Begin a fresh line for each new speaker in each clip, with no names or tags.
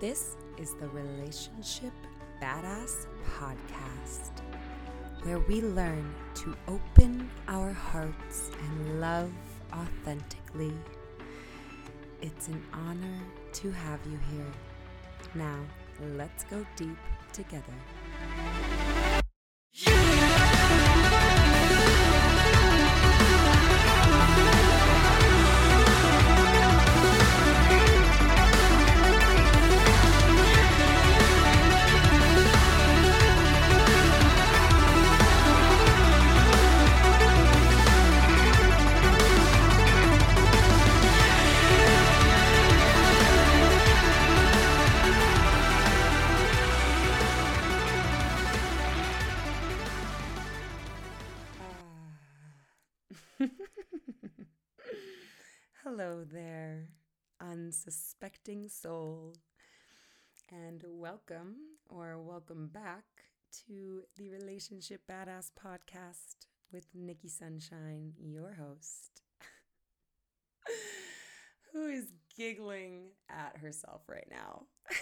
This is the Relationship Badass Podcast, where we learn to open our hearts and love authentically. It's an honor to have you here. Now, let's go deep together. To the Relationship Badass Podcast with Nikki Sunshine, your host, who is giggling at herself right now.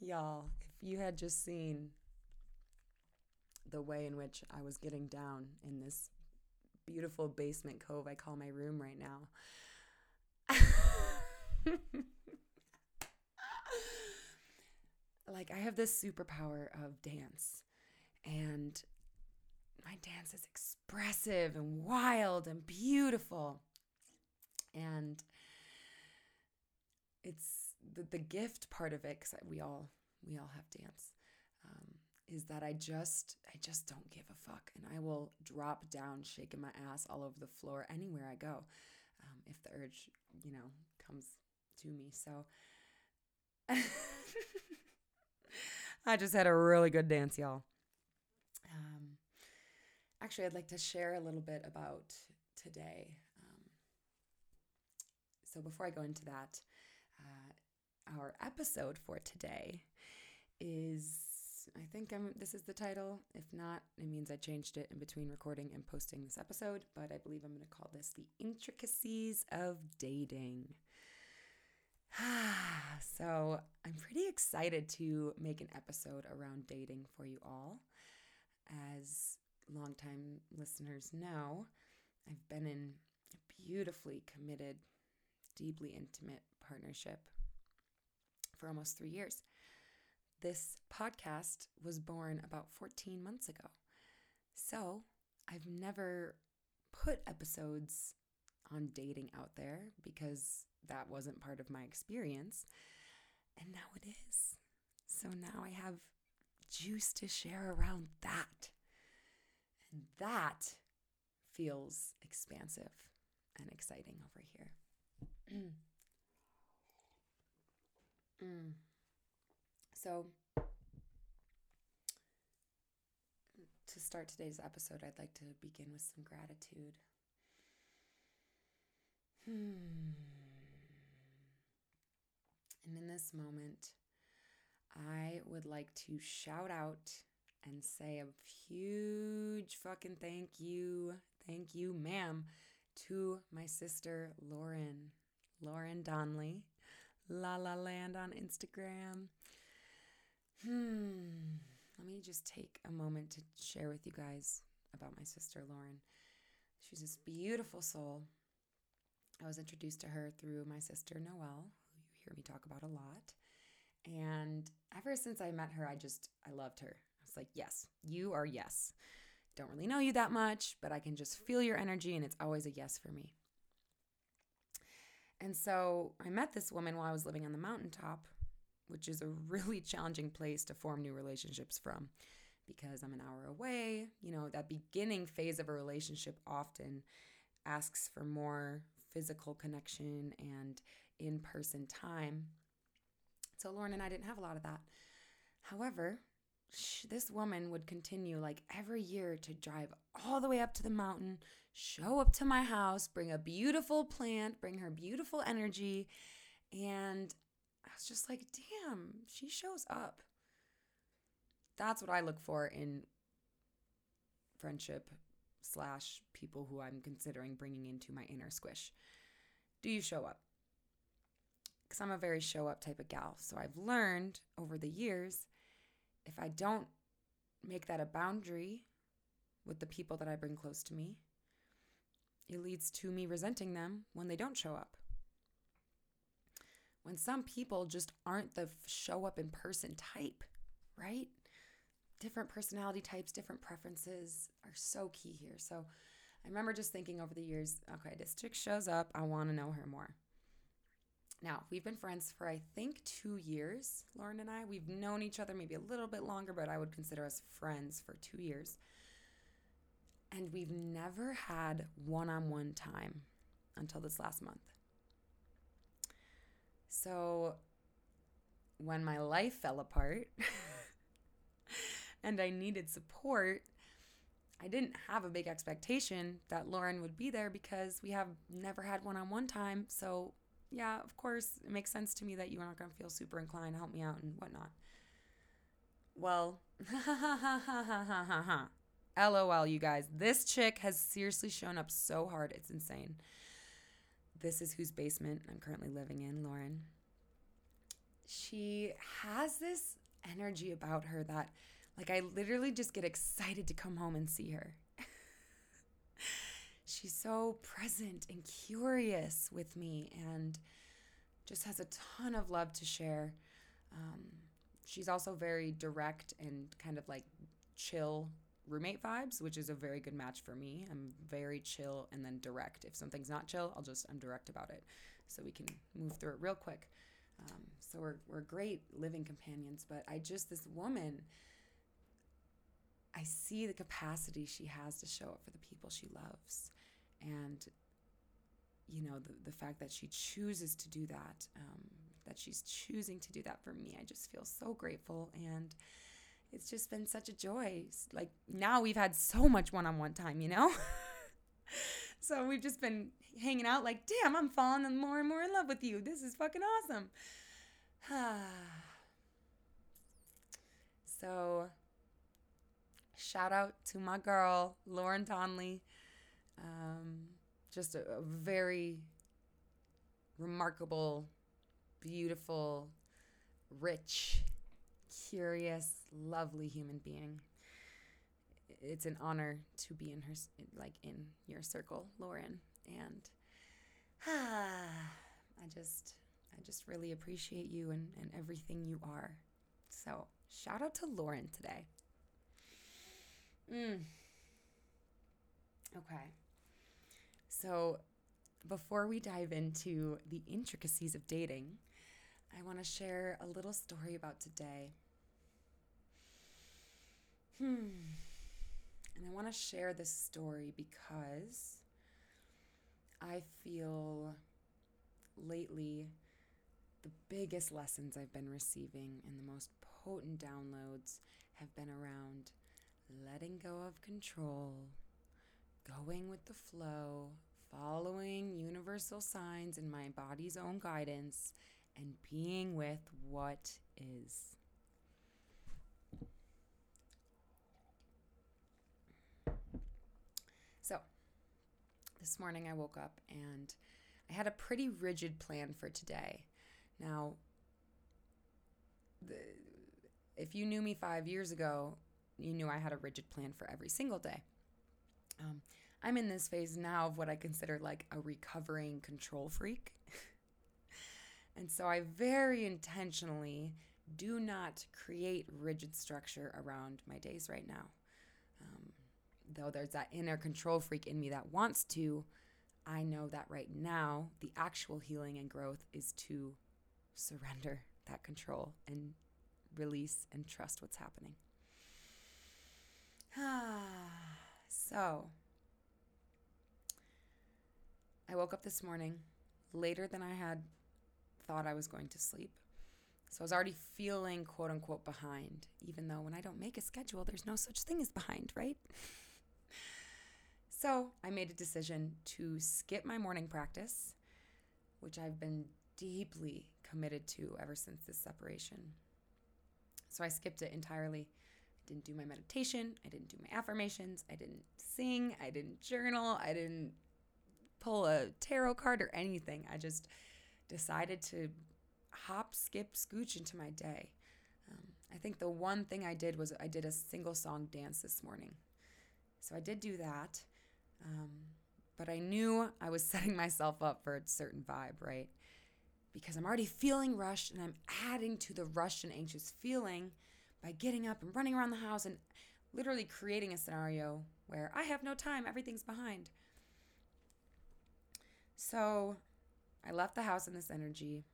Y'all, if you had just seen the way in which I was getting down in this beautiful basement cove I call my room right now. like, I have this superpower of dance, and my dance is expressive and wild and beautiful. And it's the, the gift part of it, because we all we all have dance. Um, is that I just I just don't give a fuck and I will drop down shaking my ass all over the floor anywhere I go um, if the urge you know comes to me so I just had a really good dance y'all um, actually I'd like to share a little bit about today um, so before I go into that uh, our episode for today is I think I'm, this is the title. If not, it means I changed it in between recording and posting this episode, but I believe I'm going to call this The Intricacies of Dating. so I'm pretty excited to make an episode around dating for you all. As longtime listeners know, I've been in a beautifully committed, deeply intimate partnership for almost three years. This podcast was born about 14 months ago. So I've never put episodes on dating out there because that wasn't part of my experience. And now it is. So now I have juice to share around that. And that feels expansive and exciting over here. mm. So, to start today's episode, I'd like to begin with some gratitude. Hmm. And in this moment, I would like to shout out and say a huge fucking thank you, thank you, ma'am, to my sister Lauren, Lauren Donnelly, La La Land on Instagram. Hmm. Let me just take a moment to share with you guys about my sister Lauren. She's this beautiful soul. I was introduced to her through my sister Noelle, hear me talk about a lot. And ever since I met her, I just, I loved her. I was like, yes, you are yes. Don't really know you that much, but I can just feel your energy, and it's always a yes for me. And so I met this woman while I was living on the mountaintop which is a really challenging place to form new relationships from because I'm an hour away. You know, that beginning phase of a relationship often asks for more physical connection and in person time. So Lauren and I didn't have a lot of that. However, this woman would continue like every year to drive all the way up to the mountain, show up to my house, bring a beautiful plant, bring her beautiful energy. And I was just like, damn, she shows up. That's what I look for in friendship slash people who I'm considering bringing into my inner squish. Do you show up? Because I'm a very show up type of gal. So I've learned over the years if I don't make that a boundary with the people that I bring close to me, it leads to me resenting them when they don't show up. When some people just aren't the show up in person type, right? Different personality types, different preferences are so key here. So I remember just thinking over the years, okay, this chick shows up. I want to know her more. Now, we've been friends for I think two years, Lauren and I. We've known each other maybe a little bit longer, but I would consider us friends for two years. And we've never had one on one time until this last month. So when my life fell apart and I needed support, I didn't have a big expectation that Lauren would be there because we have never had one on one time. So, yeah, of course, it makes sense to me that you are not going to feel super inclined to help me out and whatnot. Well, ha ha ha ha ha ha ha. LOL, you guys. This chick has seriously shown up so hard. It's insane. This is whose basement I'm currently living in, Lauren. She has this energy about her that, like, I literally just get excited to come home and see her. She's so present and curious with me and just has a ton of love to share. Um, she's also very direct and kind of like chill roommate vibes, which is a very good match for me. I'm very chill and then direct. If something's not chill, I'll just I'm direct about it, so we can move through it real quick. Um, so we're we're great living companions, but I just this woman. I see the capacity she has to show up for the people she loves, and you know the the fact that she chooses to do that, um, that she's choosing to do that for me. I just feel so grateful and it's just been such a joy. Like now we've had so much one on one time, you know? so we've just been hanging out like, damn, I'm falling more and more in love with you. This is fucking awesome. so shout out to my girl, Lauren Tonley. Um, just a, a very remarkable, beautiful, rich, curious, lovely human being. It's an honor to be in her like in your circle, Lauren, and ah, I just I just really appreciate you and, and everything you are. So shout out to Lauren today. Mm. Okay. So before we dive into the intricacies of dating, I want to share a little story about today Hmm. And I want to share this story because I feel lately the biggest lessons I've been receiving and the most potent downloads have been around letting go of control, going with the flow, following universal signs and my body's own guidance, and being with what is. So, this morning I woke up and I had a pretty rigid plan for today. Now, the, if you knew me five years ago, you knew I had a rigid plan for every single day. Um, I'm in this phase now of what I consider like a recovering control freak. and so I very intentionally do not create rigid structure around my days right now um, though there's that inner control freak in me that wants to, I know that right now the actual healing and growth is to surrender that control and release and trust what's happening. so, I woke up this morning later than I had thought I was going to sleep. So I was already feeling quote unquote behind, even though when I don't make a schedule, there's no such thing as behind, right? So I made a decision to skip my morning practice, which I've been deeply committed to ever since this separation. So I skipped it entirely. I didn't do my meditation. I didn't do my affirmations. I didn't sing. I didn't journal. I didn't pull a tarot card or anything. I just decided to hop, skip, scooch into my day. Um, I think the one thing I did was I did a single song dance this morning. So I did do that. Um, but I knew I was setting myself up for a certain vibe, right? Because I'm already feeling rushed and I'm adding to the rushed and anxious feeling by getting up and running around the house and literally creating a scenario where I have no time, everything's behind. So I left the house in this energy.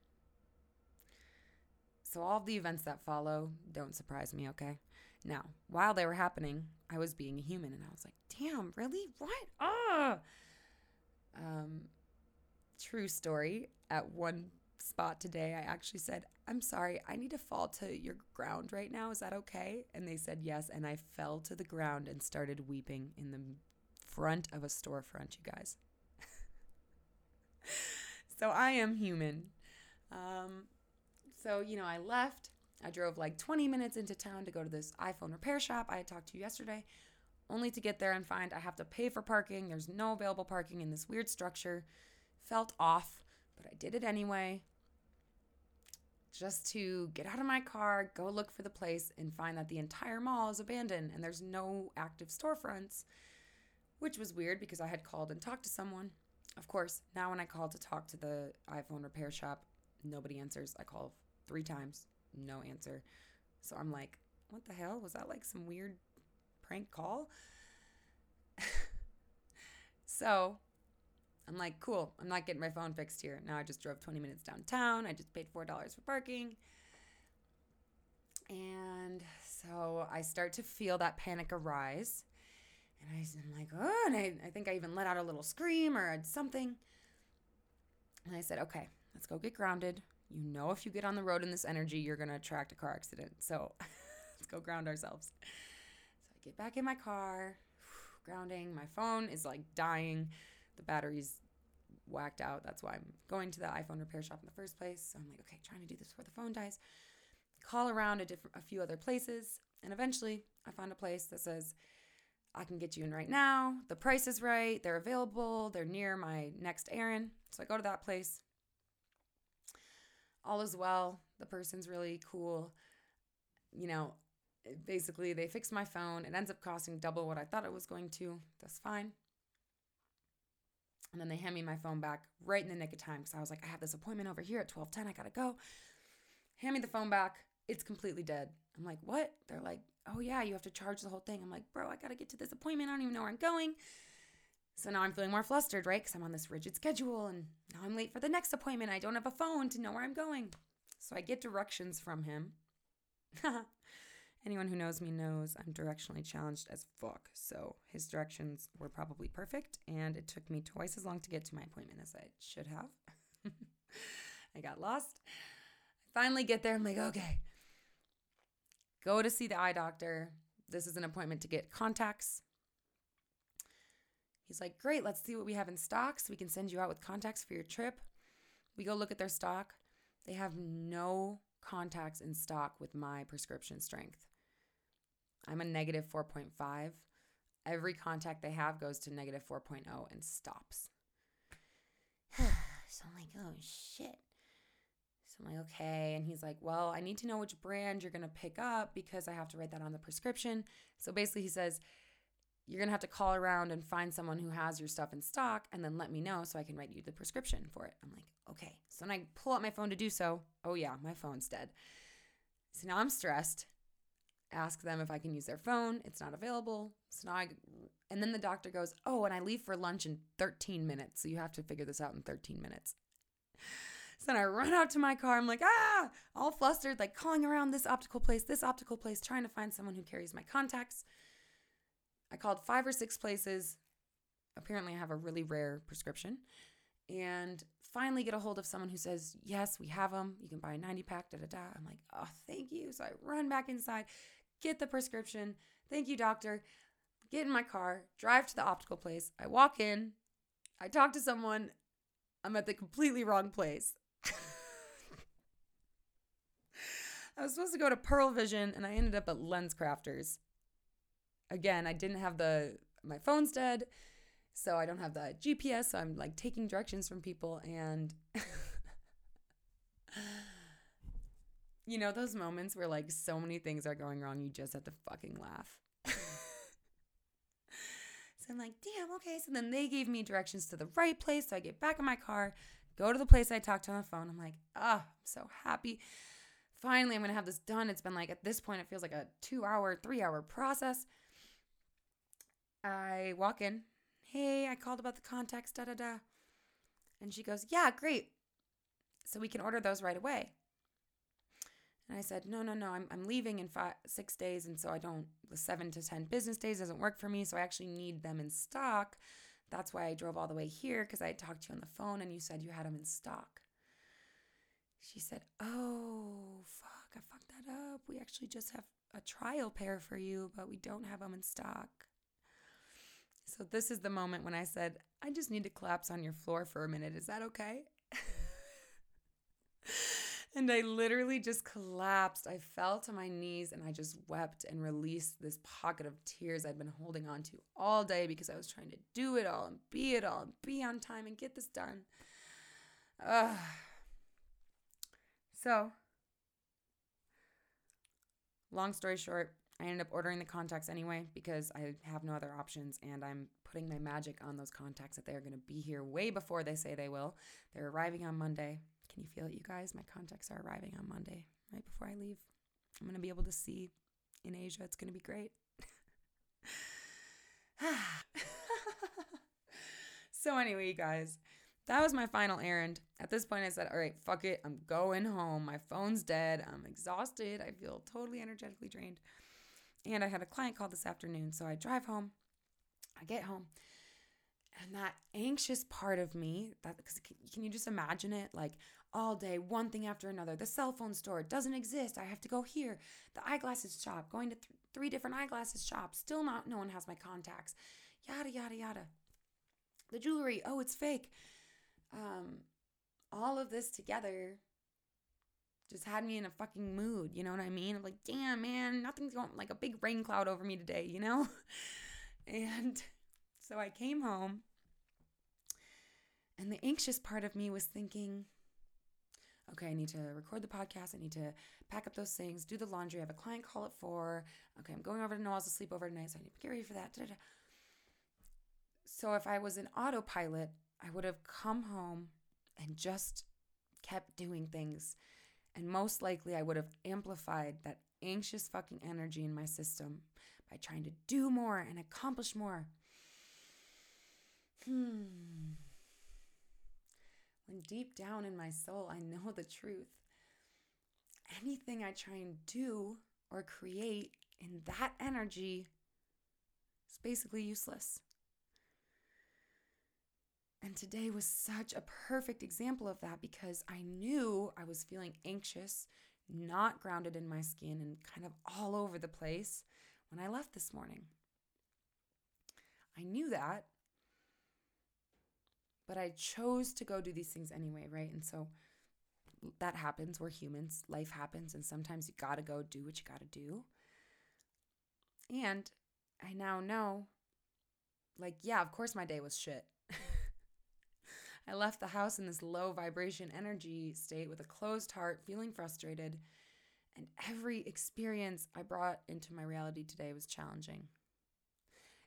So, all the events that follow don't surprise me, okay? Now, while they were happening, I was being a human and I was like, damn, really? What? Ah! Um, true story. At one spot today, I actually said, I'm sorry, I need to fall to your ground right now. Is that okay? And they said yes. And I fell to the ground and started weeping in the front of a storefront, you guys. so I am human. Um, so, you know, I left. I drove like 20 minutes into town to go to this iPhone repair shop I had talked to yesterday, only to get there and find I have to pay for parking. There's no available parking in this weird structure. Felt off, but I did it anyway. Just to get out of my car, go look for the place, and find that the entire mall is abandoned and there's no active storefronts, which was weird because I had called and talked to someone. Of course, now when I call to talk to the iPhone repair shop, nobody answers. I call three times, no answer. So I'm like, what the hell? Was that like some weird prank call? so I'm like, cool, I'm not getting my phone fixed here. Now I just drove 20 minutes downtown. I just paid $4 for parking. And so I start to feel that panic arise. And I, am like, oh, and I, I think I even let out a little scream or something. And I said, okay, let's go get grounded. You know, if you get on the road in this energy, you're going to attract a car accident. So let's go ground ourselves. So I get back in my car, grounding. My phone is like dying. The battery's whacked out. That's why I'm going to the iPhone repair shop in the first place. So I'm like, okay, trying to do this before the phone dies. Call around a different, a few other places, and eventually I found a place that says I can get you in right now. The price is right. They're available. They're near my next errand. So I go to that place all is well. The person's really cool. You know, basically, they fix my phone. It ends up costing double what I thought it was going to. That's fine. And then they hand me my phone back right in the nick of time because I was like, I have this appointment over here at 12:10. I gotta go. Hand me the phone back. It's completely dead. I'm like, what? They're like, oh yeah, you have to charge the whole thing. I'm like, bro, I gotta get to this appointment. I don't even know where I'm going. So now I'm feeling more flustered, right? Because I'm on this rigid schedule and now I'm late for the next appointment. I don't have a phone to know where I'm going. So I get directions from him. Anyone who knows me knows I'm directionally challenged as fuck. So his directions were probably perfect, and it took me twice as long to get to my appointment as I should have. I got lost. I finally get there. I'm like, okay, go to see the eye doctor. This is an appointment to get contacts. He's like, Great, let's see what we have in stock so we can send you out with contacts for your trip. We go look at their stock. They have no contacts in stock with my prescription strength. I'm a negative 4.5. Every contact they have goes to negative 4.0 and stops. so I'm like, oh shit. I'm like, okay. And he's like, well, I need to know which brand you're going to pick up because I have to write that on the prescription. So basically, he says, you're going to have to call around and find someone who has your stuff in stock and then let me know so I can write you the prescription for it. I'm like, okay. So then I pull out my phone to do so. Oh, yeah, my phone's dead. So now I'm stressed. Ask them if I can use their phone. It's not available. So now I, and then the doctor goes, oh, and I leave for lunch in 13 minutes. So you have to figure this out in 13 minutes. So then I run out to my car. I'm like, ah, all flustered, like calling around this optical place, this optical place, trying to find someone who carries my contacts. I called five or six places. Apparently, I have a really rare prescription. And finally get a hold of someone who says, Yes, we have them. You can buy a 90 pack, da da da. I'm like, Oh, thank you. So I run back inside, get the prescription. Thank you, doctor. Get in my car, drive to the optical place. I walk in, I talk to someone. I'm at the completely wrong place. I was supposed to go to Pearle Vision and I ended up at LensCrafters. again, I didn't have the my phone's dead, so I don't have the GPS. So I'm like taking directions from people, and you know those moments where like so many things are going wrong, you just have to fucking laugh. so I'm like, damn, okay. So then they gave me directions to the right place. So I get back in my car, go to the place I talked to on the phone. I'm like, ah, oh, I'm so happy. Finally, I'm gonna have this done. It's been like at this point, it feels like a two hour, three hour process. I walk in, hey, I called about the contacts, da da da. And she goes, yeah, great. So we can order those right away. And I said, no, no, no, I'm, I'm leaving in five, six days. And so I don't, the seven to 10 business days doesn't work for me. So I actually need them in stock. That's why I drove all the way here because I talked to you on the phone and you said you had them in stock. She said, oh, fuck, I fucked that up. We actually just have a trial pair for you, but we don't have them in stock. So this is the moment when I said, I just need to collapse on your floor for a minute. Is that okay? and I literally just collapsed. I fell to my knees and I just wept and released this pocket of tears I'd been holding on to all day because I was trying to do it all and be it all and be on time and get this done. Uh, so, long story short, I ended up ordering the contacts anyway because I have no other options and I'm putting my magic on those contacts that they're going to be here way before they say they will. They're arriving on Monday. Can you feel it, you guys? My contacts are arriving on Monday, right before I leave. I'm going to be able to see in Asia. It's going to be great. so, anyway, you guys, that was my final errand. At this point, I said, All right, fuck it. I'm going home. My phone's dead. I'm exhausted. I feel totally energetically drained. And I had a client call this afternoon. So I drive home. I get home and that anxious part of me that because can you just imagine it like all day one thing after another the cell phone store doesn't exist i have to go here the eyeglasses shop going to th- three different eyeglasses shops still not no one has my contacts yada yada yada the jewelry oh it's fake um all of this together just had me in a fucking mood you know what i mean i'm like damn man nothing's going like a big rain cloud over me today you know and so I came home, and the anxious part of me was thinking, okay, I need to record the podcast. I need to pack up those things, do the laundry. I have a client call at four. Okay, I'm going over to Noel's to sleep over tonight, so I need to get ready for that. Da-da-da. So if I was an autopilot, I would have come home and just kept doing things. And most likely, I would have amplified that anxious fucking energy in my system by trying to do more and accomplish more. Hmm. When deep down in my soul, I know the truth. Anything I try and do or create in that energy is basically useless. And today was such a perfect example of that because I knew I was feeling anxious, not grounded in my skin, and kind of all over the place when I left this morning. I knew that, but I chose to go do these things anyway, right? And so that happens. We're humans. Life happens. And sometimes you got to go do what you got to do. And I now know, like, yeah, of course my day was shit. I left the house in this low vibration energy state with a closed heart, feeling frustrated. And every experience I brought into my reality today was challenging.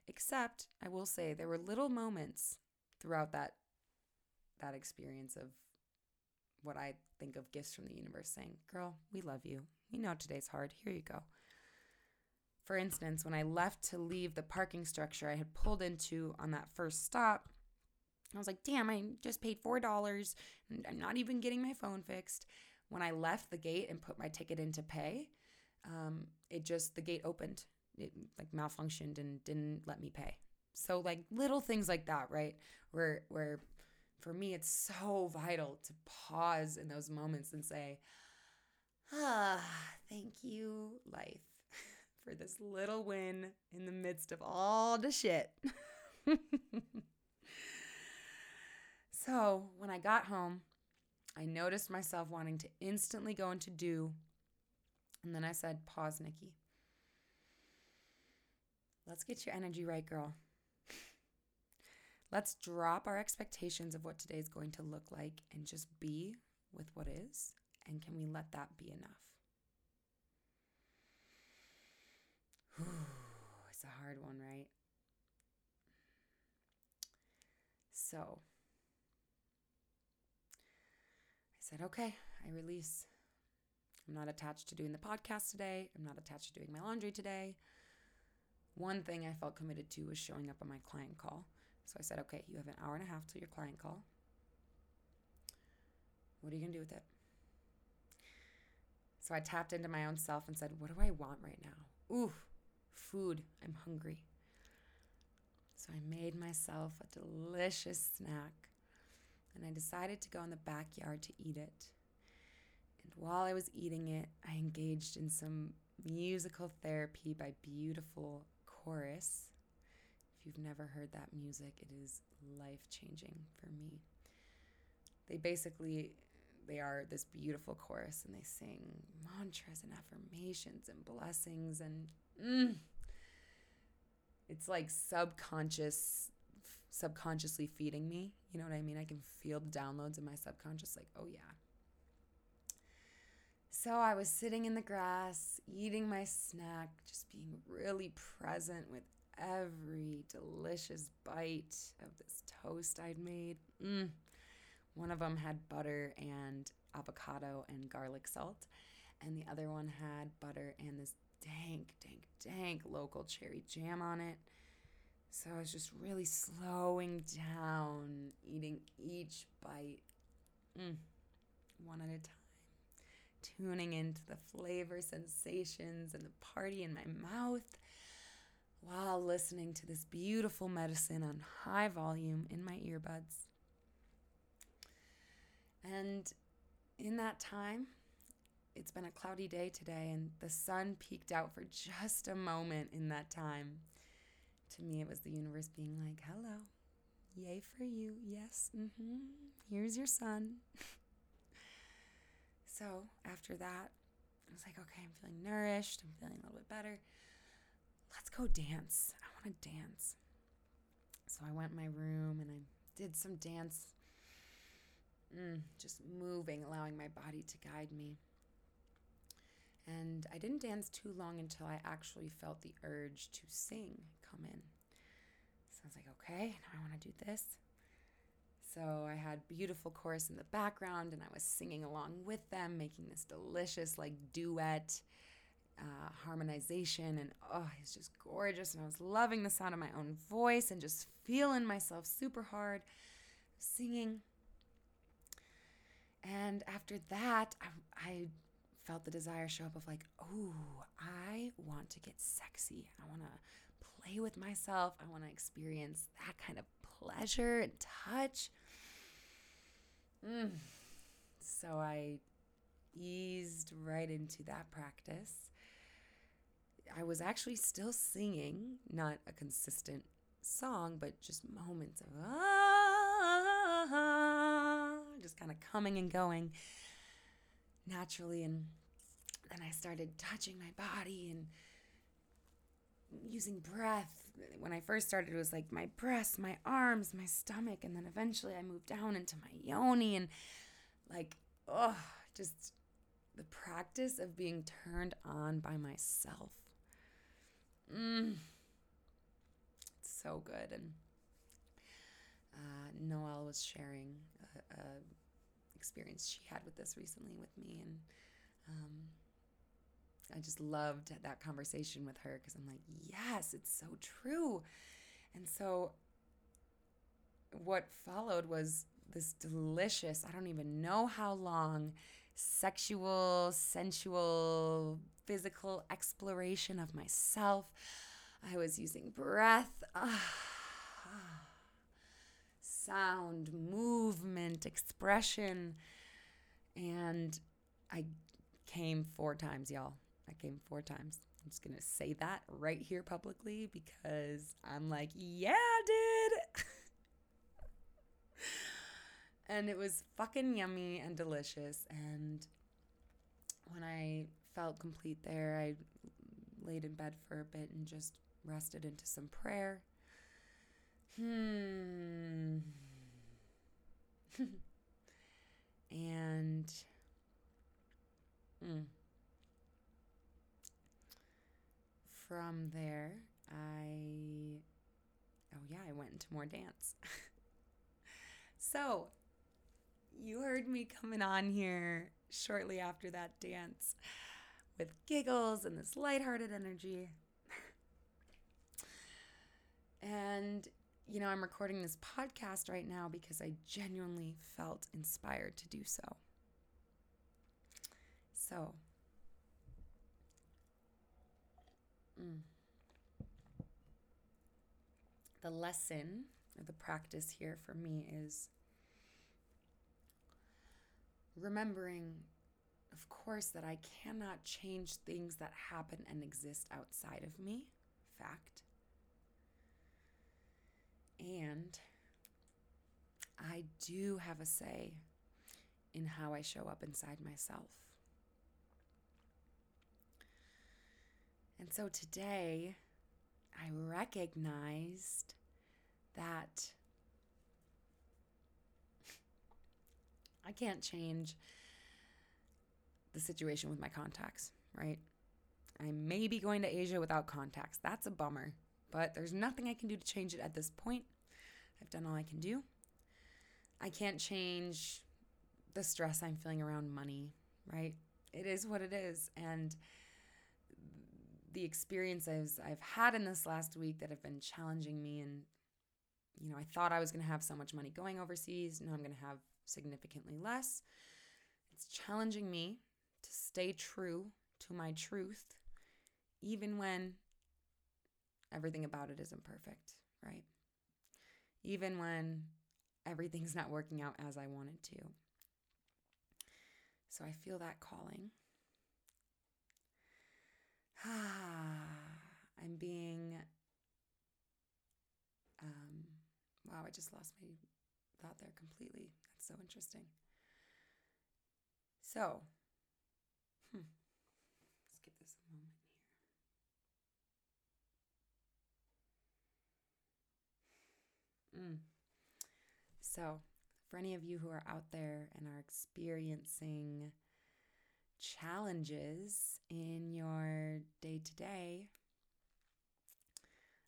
Except, I will say, there were little moments throughout that that experience of what I think of gifts from the universe saying, Girl, we love you. We know today's hard. Here you go. For instance, when I left to leave the parking structure I had pulled into on that first stop, I was like, damn, I just paid $4 and I'm not even getting my phone fixed. When I left the gate and put my ticket in to pay, um, it just, the gate opened. It like malfunctioned and didn't let me pay. So like little things like that, right? Where, where for me, it's so vital to pause in those moments and say, ah, thank you, life, for this little win in the midst of all the shit. So when I got home, I noticed myself wanting to instantly go into do. And then I said, Pause, Nikki. Let's get your energy right, girl. Let's drop our expectations of what today is going to look like and just be with what is. And can we let that be enough? Whew, it's a hard one, right? So. Said, okay, I release. I'm not attached to doing the podcast today. I'm not attached to doing my laundry today. One thing I felt committed to was showing up on my client call. So I said, okay, you have an hour and a half till your client call. What are you going to do with it? So I tapped into my own self and said, what do I want right now? Ooh, food. I'm hungry. So I made myself a delicious snack and I decided to go in the backyard to eat it. And while I was eating it, I engaged in some musical therapy by beautiful chorus. If you've never heard that music, it is life changing for me. They basically they are this beautiful chorus and they sing mantras and affirmations and blessings and mm, it's like subconscious subconsciously feeding me you know what i mean i can feel the downloads in my subconscious like oh yeah so i was sitting in the grass eating my snack just being really present with every delicious bite of this toast i'd made mm. One of them had butter and avocado and garlic salt, and the other one had butter and this dank, dank, dank local cherry jam on it. So I was just really slowing down, eating each bite, mm, one at a time, tuning into the flavor sensations and the party in my mouth while listening to this beautiful medicine on high volume in my earbuds. And in that time, it's been a cloudy day today, and the sun peeked out for just a moment in that time. To me, it was the universe being like, hello, yay for you. Yes, mm-hmm. here's your sun. so after that, I was like, okay, I'm feeling nourished. I'm feeling a little bit better. Let's go dance. I want to dance. So I went in my room and I did some dance mm, just moving, allowing my body to guide me. And I didn't dance too long until I actually felt the urge to sing come in. So I was like, okay, now I want to do this. So I had beautiful chorus in the background and I was singing along with them, making this delicious like duet uh, harmonization. And oh, it's just gorgeous. And I was loving the sound of my own voice and just feeling myself super hard singing. And after that, I, I felt the desire show up of like, oh, I want to get sexy. I want to play with myself. I want to experience that kind of pleasure and touch. Mm. So I eased right into that practice. I was actually still singing, not a consistent song, but just moments of ah, just kind of coming and going naturally. And then I started touching my body and using breath. When I first started, it was like my breasts, my arms, my stomach. And then eventually I moved down into my yoni and like, oh, just the practice of being turned on by myself. Mm. It's so good. And uh, Noelle was sharing a, a, experience she had with this recently with me, and um, I just loved that conversation with her because I'm like, yes, it's so true. And so, what followed was this delicious, I don't even know how long, sexual, sensual, physical exploration of myself. I was using breath. Sound, movement, expression. And I came four times, y'all. I came four times. I'm just going to say that right here publicly because I'm like, yeah, dude. and it was fucking yummy and delicious. And when I felt complete there, I laid in bed for a bit and just rested into some prayer. Hmm. and mm, from there, I, oh yeah, I went into more dance. so, you heard me coming on here shortly after that dance with giggles and this lighthearted energy. and, you know, I'm recording this podcast right now because I genuinely felt inspired to do so. So, mm. the lesson or the practice here for me is remembering, of course, that I cannot change things that happen and exist outside of me. Fact. And I do have a say in how I show up inside myself. And so today, I recognized that I can't change the situation with my contacts, right? I may be going to Asia without contacts. That's a bummer, but there's nothing I can do to change it at this point. I've done all I can do. I can't change the stress I'm feeling around money, right? It is what it is. And the experiences I've had in this last week that have been challenging me and you know, I thought I was going to have so much money going overseas. Now I'm going to have significantly less. It's challenging me to stay true to my truth, even when everything about it isn't perfect, right? Even when everything's not working out as I wanted to. So I feel that calling. I'm being, um, wow, I just lost my thought there completely. That's so interesting. So, hmm, let's give this a moment here. Mm. So, for any of you who are out there and are experiencing challenges in your day to day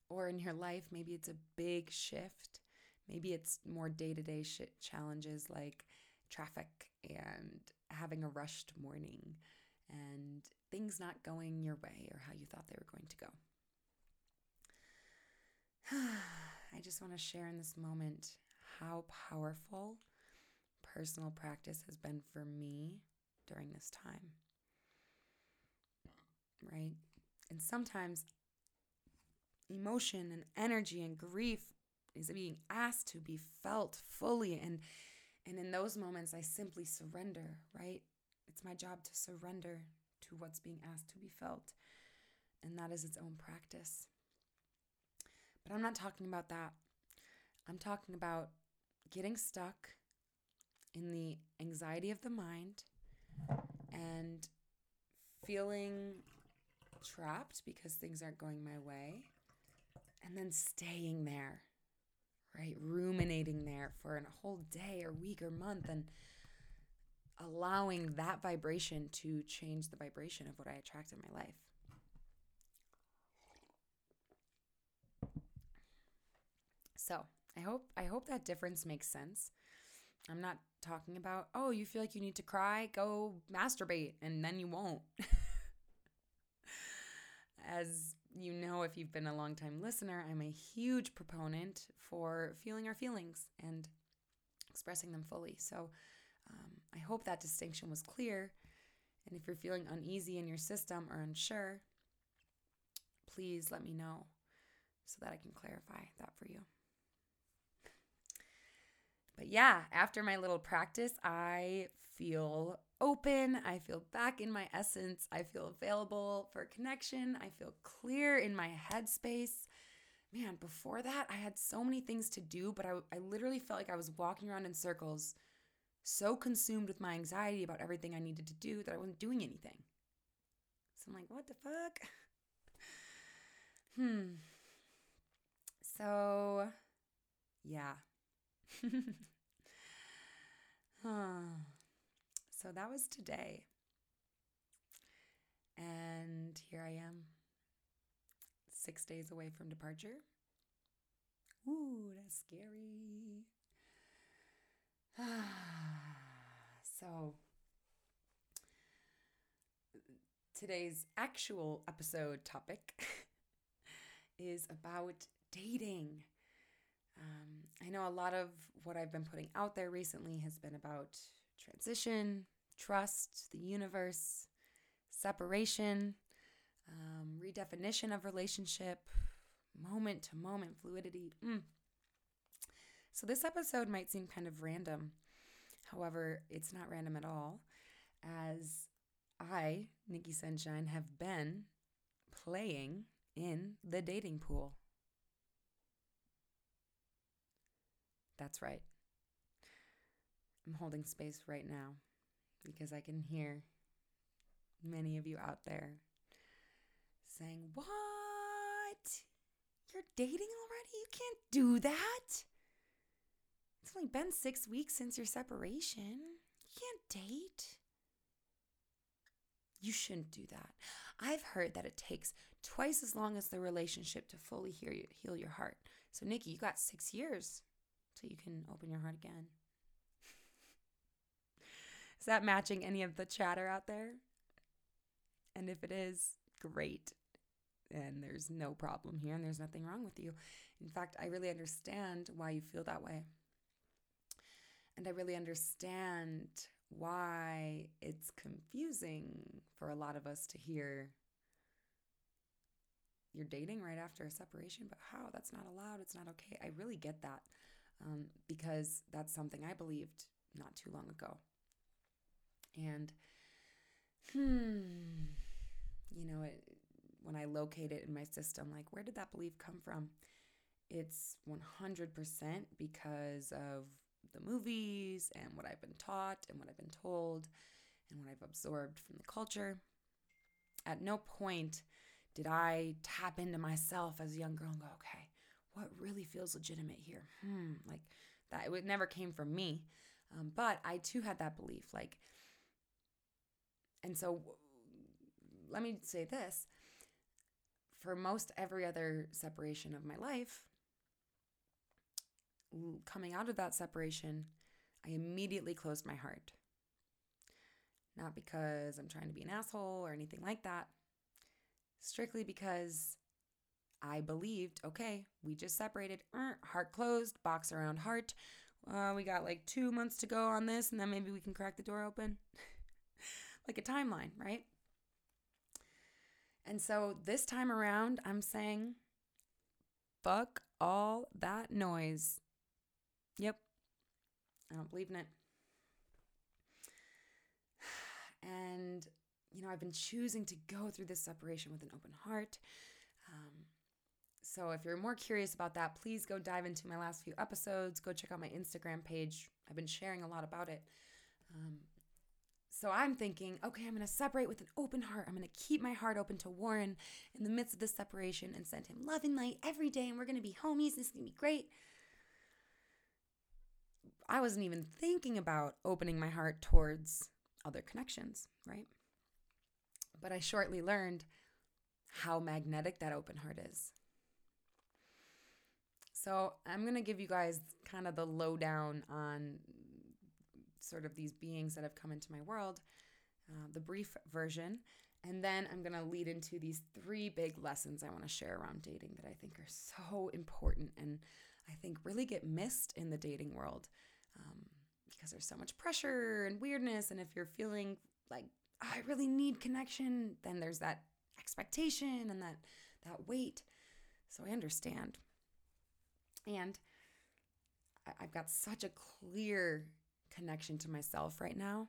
or in your life, maybe it's a big shift. Maybe it's more day to day challenges like traffic and having a rushed morning and things not going your way or how you thought they were going to go. I just want to share in this moment how powerful personal practice has been for me during this time. Right? And sometimes emotion and energy and grief is being asked to be felt fully and and in those moments I simply surrender, right? It's my job to surrender to what's being asked to be felt. And that is its own practice. But I'm not talking about that. I'm talking about getting stuck in the anxiety of the mind and feeling trapped because things aren't going my way, and then staying there, right? Ruminating there for a whole day or week or month and allowing that vibration to change the vibration of what I attract in my life. So, I hope I hope that difference makes sense. I'm not talking about, oh, you feel like you need to cry, go masturbate, and then you won't. As you know, if you've been a long time listener, I'm a huge proponent for feeling our feelings and expressing them fully. So um, I hope that distinction was clear. And if you're feeling uneasy in your system or unsure, please let me know so that I can clarify that for you. But yeah, after my little practice, I feel open. I feel back in my essence. I feel available for connection. I feel clear in my headspace. Man, before that, I had so many things to do, but I, I literally felt like I was walking around in circles, so consumed with my anxiety about everything I needed to do that I wasn't doing anything. So I'm like, what the fuck? hmm. So, yeah. So that was today. And here I am. six days away from departure. Ooh, that's scary. so, today's actual episode topic is about dating. Um, I know a lot of what I've been putting out there recently has been about transition, trust, the universe, separation, um, redefinition of relationship, moment to moment fluidity. Mm. So, this episode might seem kind of random. However, it's not random at all, as I, Nikki Sunshine, have been playing in the dating pool. That's right. I'm holding space right now because I can hear many of you out there saying, What? You're dating already? You can't do that. It's only been six weeks since your separation. You can't date. You shouldn't do that. I've heard that it takes twice as long as the relationship to fully heal, you, heal your heart. So, Nikki, you got six years till you can open your heart again. is that matching any of the chatter out there? And if it is, great. And there's no problem here, and there's nothing wrong with you. In fact, I really understand why you feel that way. And I really understand why it's confusing for a lot of us to hear you're dating right after a separation, but how? That's not allowed. It's not okay. I really get that um, because that's something I believed not too long ago. And, hmm, you know, it, when I locate it in my system, like, where did that belief come from? It's 100% because of the movies and what I've been taught and what I've been told and what I've absorbed from the culture. At no point did I tap into myself as a young girl and go, okay, what really feels legitimate here? Hmm, like that, it never came from me. Um, but I too had that belief. Like, and so let me say this for most every other separation of my life, coming out of that separation, I immediately closed my heart. Not because I'm trying to be an asshole or anything like that, strictly because I believed, okay, we just separated, er, heart closed, box around heart. Uh, we got like two months to go on this, and then maybe we can crack the door open. like a timeline, right? And so this time around, I'm saying, fuck all that noise. Yep. I don't believe in it. And, you know, I've been choosing to go through this separation with an open heart. Um, so if you're more curious about that, please go dive into my last few episodes. Go check out my Instagram page. I've been sharing a lot about it. Um, so I'm thinking, okay, I'm going to separate with an open heart. I'm going to keep my heart open to Warren in the midst of this separation and send him love and light every day. And we're going to be homies. This is going to be great. I wasn't even thinking about opening my heart towards other connections, right? But I shortly learned how magnetic that open heart is. So I'm going to give you guys kind of the lowdown on sort of these beings that have come into my world, uh, the brief version. And then I'm going to lead into these three big lessons I want to share around dating that I think are so important and I think really get missed in the dating world um, because there's so much pressure and weirdness. And if you're feeling like, I really need connection, then there's that expectation and that, that weight. So I understand. And I've got such a clear connection to myself right now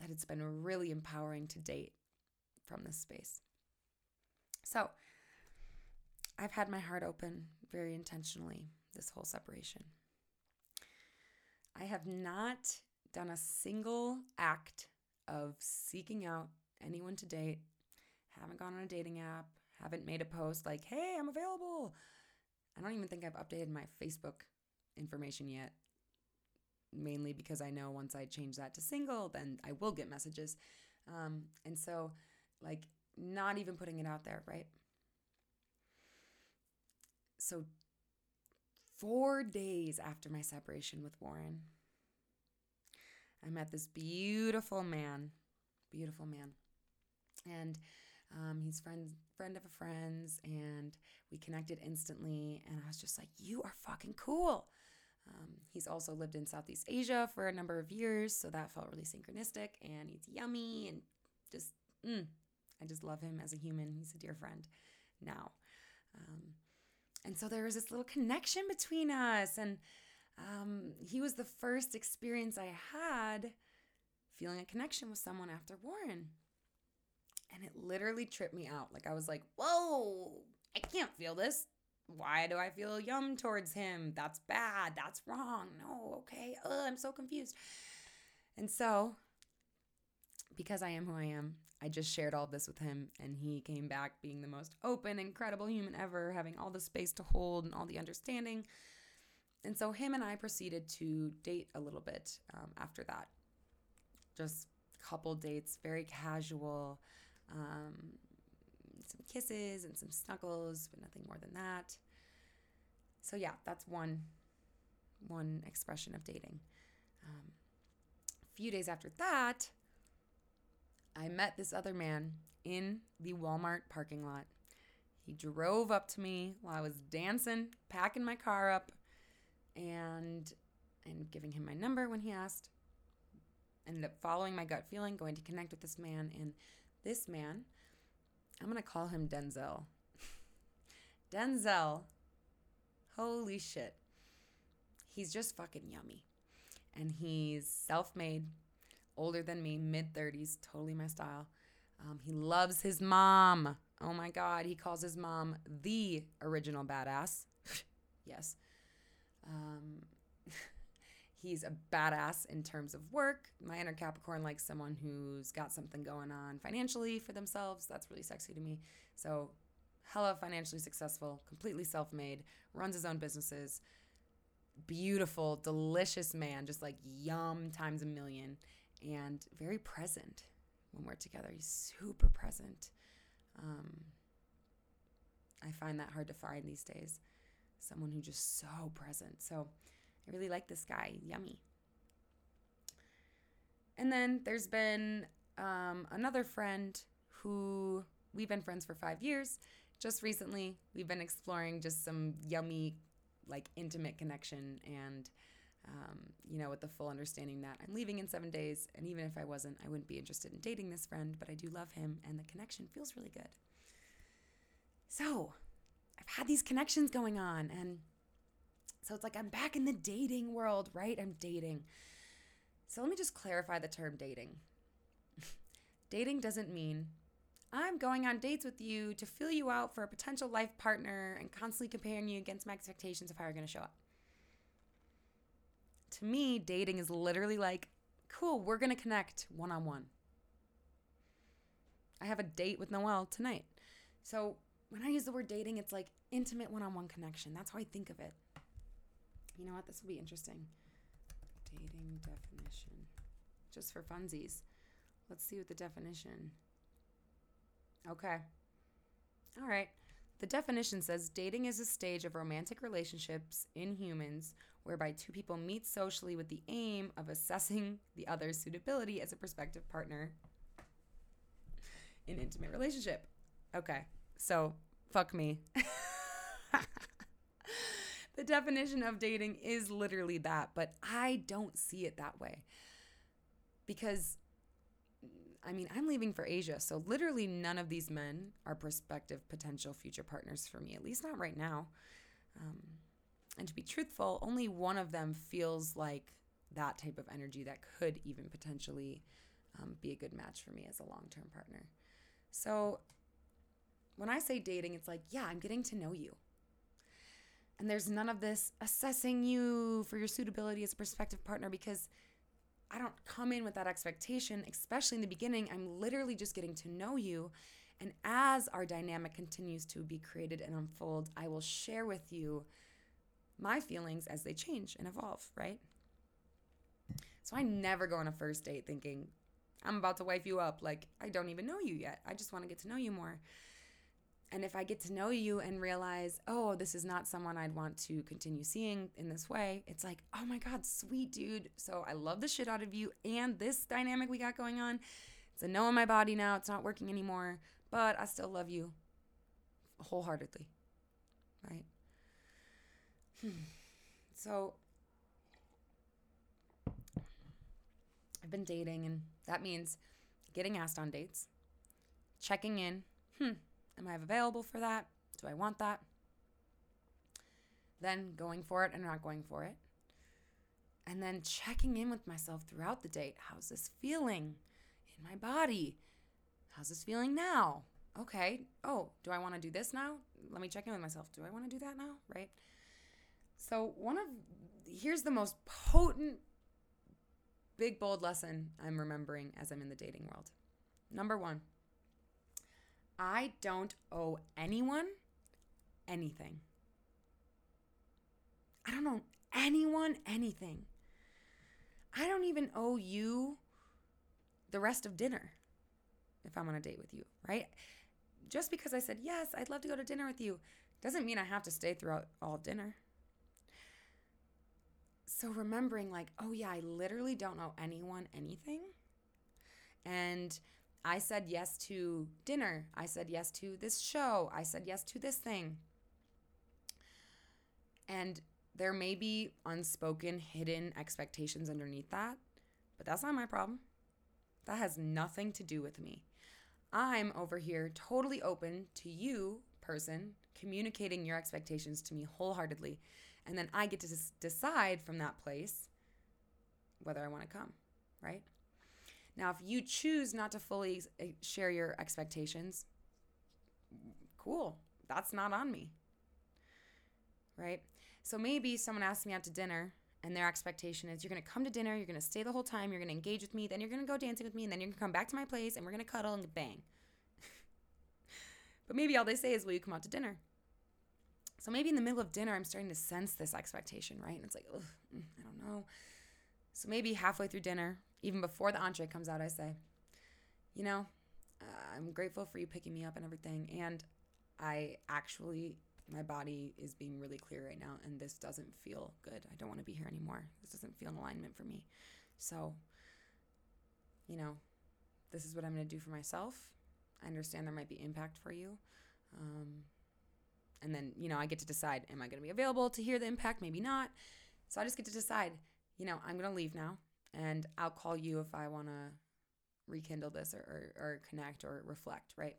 that it's been really empowering to date from this space. So, I've had my heart open very intentionally this whole separation. I have not done a single act of seeking out anyone to date, haven't gone on a dating app, haven't made a post like, hey, I'm available. I don't even think I've updated my Facebook information yet mainly because I know once I change that to single, then I will get messages. Um, and so, like, not even putting it out there, right? So, four days after my separation with Warren, I met this beautiful man, beautiful man. And um, he's friend friend of a friend's, and we connected instantly. And I was just like, "You are fucking cool." Um, he's also lived in Southeast Asia for a number of years, so that felt really synchronistic. And he's yummy and just, mm, I just love him as a human. He's a dear friend now. Um, and so there was this little connection between us. And um, he was the first experience I had feeling a connection with someone after Warren. And it literally tripped me out. Like I was like, whoa, I can't feel this. Why do I feel yum towards him? That's bad. That's wrong. No, okay. Ugh, I'm so confused. And so, because I am who I am, I just shared all this with him, and he came back being the most open, incredible human ever, having all the space to hold and all the understanding. And so, him and I proceeded to date a little bit um, after that. Just couple dates, very casual, um, some kisses and some snuggles, but nothing more than that. So, yeah, that's one, one expression of dating. Um, a few days after that, I met this other man in the Walmart parking lot. He drove up to me while I was dancing, packing my car up, and and giving him my number when he asked. Ended up following my gut feeling, going to connect with this man, and this man, I'm gonna call him Denzel. Denzel, holy shit, he's just fucking yummy, and he's self-made older than me, mid 30s, totally my style. Um, he loves his mom. Oh my God, he calls his mom the original badass. yes. Um, he's a badass in terms of work. My inner Capricorn likes someone who's got something going on financially for themselves. That's really sexy to me. So, hella financially successful, completely self made, runs his own businesses. Beautiful, delicious man, just like yum times a million and very present when we're together. He's super present. Um, I find that hard to find these days. Someone who just so present. So I really like this guy. Yummy. And then there's been um, another friend who we've been friends for five years. Just recently, we've been exploring just some yummy, like intimate connection and um, you know, with the full understanding that I'm leaving in seven days. And even if I wasn't, I wouldn't be interested in dating this friend, but I do love him and the connection feels really good. So I've had these connections going on. And so it's like I'm back in the dating world, right? I'm dating. So let me just clarify the term dating. dating doesn't mean I'm going on dates with you to fill you out for a potential life partner and constantly comparing you against my expectations of how you're going to show up to me, dating is literally like, cool, we're going to connect one on one. I have a date with Noel tonight. So when I use the word dating, it's like intimate one on one connection. That's how I think of it. You know what? This will be interesting. Dating definition. Just for funsies. Let's see what the definition. Okay. All right. The definition says dating is a stage of romantic relationships in humans whereby two people meet socially with the aim of assessing the other's suitability as a prospective partner in intimate relationship. Okay, so fuck me. the definition of dating is literally that, but I don't see it that way. Because I mean, I'm leaving for Asia, so literally none of these men are prospective potential future partners for me, at least not right now. Um, and to be truthful, only one of them feels like that type of energy that could even potentially um, be a good match for me as a long term partner. So when I say dating, it's like, yeah, I'm getting to know you. And there's none of this assessing you for your suitability as a prospective partner because I don't come in with that expectation, especially in the beginning. I'm literally just getting to know you. And as our dynamic continues to be created and unfold, I will share with you my feelings as they change and evolve, right? So I never go on a first date thinking, I'm about to wife you up. Like, I don't even know you yet. I just want to get to know you more. And if I get to know you and realize, oh, this is not someone I'd want to continue seeing in this way, it's like, oh my God, sweet dude. So I love the shit out of you and this dynamic we got going on. It's a no in my body now. It's not working anymore, but I still love you wholeheartedly. Right? Hmm. So I've been dating, and that means getting asked on dates, checking in. Hmm Am I available for that? Do I want that? Then going for it and not going for it. And then checking in with myself throughout the date. How's this feeling in my body? How's this feeling now? Okay. Oh, do I want to do this now? Let me check in with myself. Do I want to do that now? Right? So, one of here's the most potent, big, bold lesson I'm remembering as I'm in the dating world. Number one, I don't owe anyone anything. I don't owe anyone anything. I don't even owe you the rest of dinner if I'm on a date with you, right? Just because I said, yes, I'd love to go to dinner with you, doesn't mean I have to stay throughout all dinner. So remembering, like, oh yeah, I literally don't owe anyone anything. And I said yes to dinner. I said yes to this show. I said yes to this thing. And there may be unspoken, hidden expectations underneath that, but that's not my problem. That has nothing to do with me. I'm over here totally open to you, person, communicating your expectations to me wholeheartedly. And then I get to decide from that place whether I want to come, right? Now, if you choose not to fully eh, share your expectations, cool. That's not on me. Right? So maybe someone asks me out to dinner and their expectation is you're going to come to dinner, you're going to stay the whole time, you're going to engage with me, then you're going to go dancing with me, and then you're going to come back to my place and we're going to cuddle and bang. but maybe all they say is, Will you come out to dinner? So maybe in the middle of dinner, I'm starting to sense this expectation, right? And it's like, mm, I don't know. So maybe halfway through dinner, even before the entree comes out, I say, you know, uh, I'm grateful for you picking me up and everything. And I actually, my body is being really clear right now, and this doesn't feel good. I don't want to be here anymore. This doesn't feel in alignment for me. So, you know, this is what I'm going to do for myself. I understand there might be impact for you. Um, and then, you know, I get to decide am I going to be available to hear the impact? Maybe not. So I just get to decide, you know, I'm going to leave now and I'll call you if I want to rekindle this or, or, or connect or reflect, right?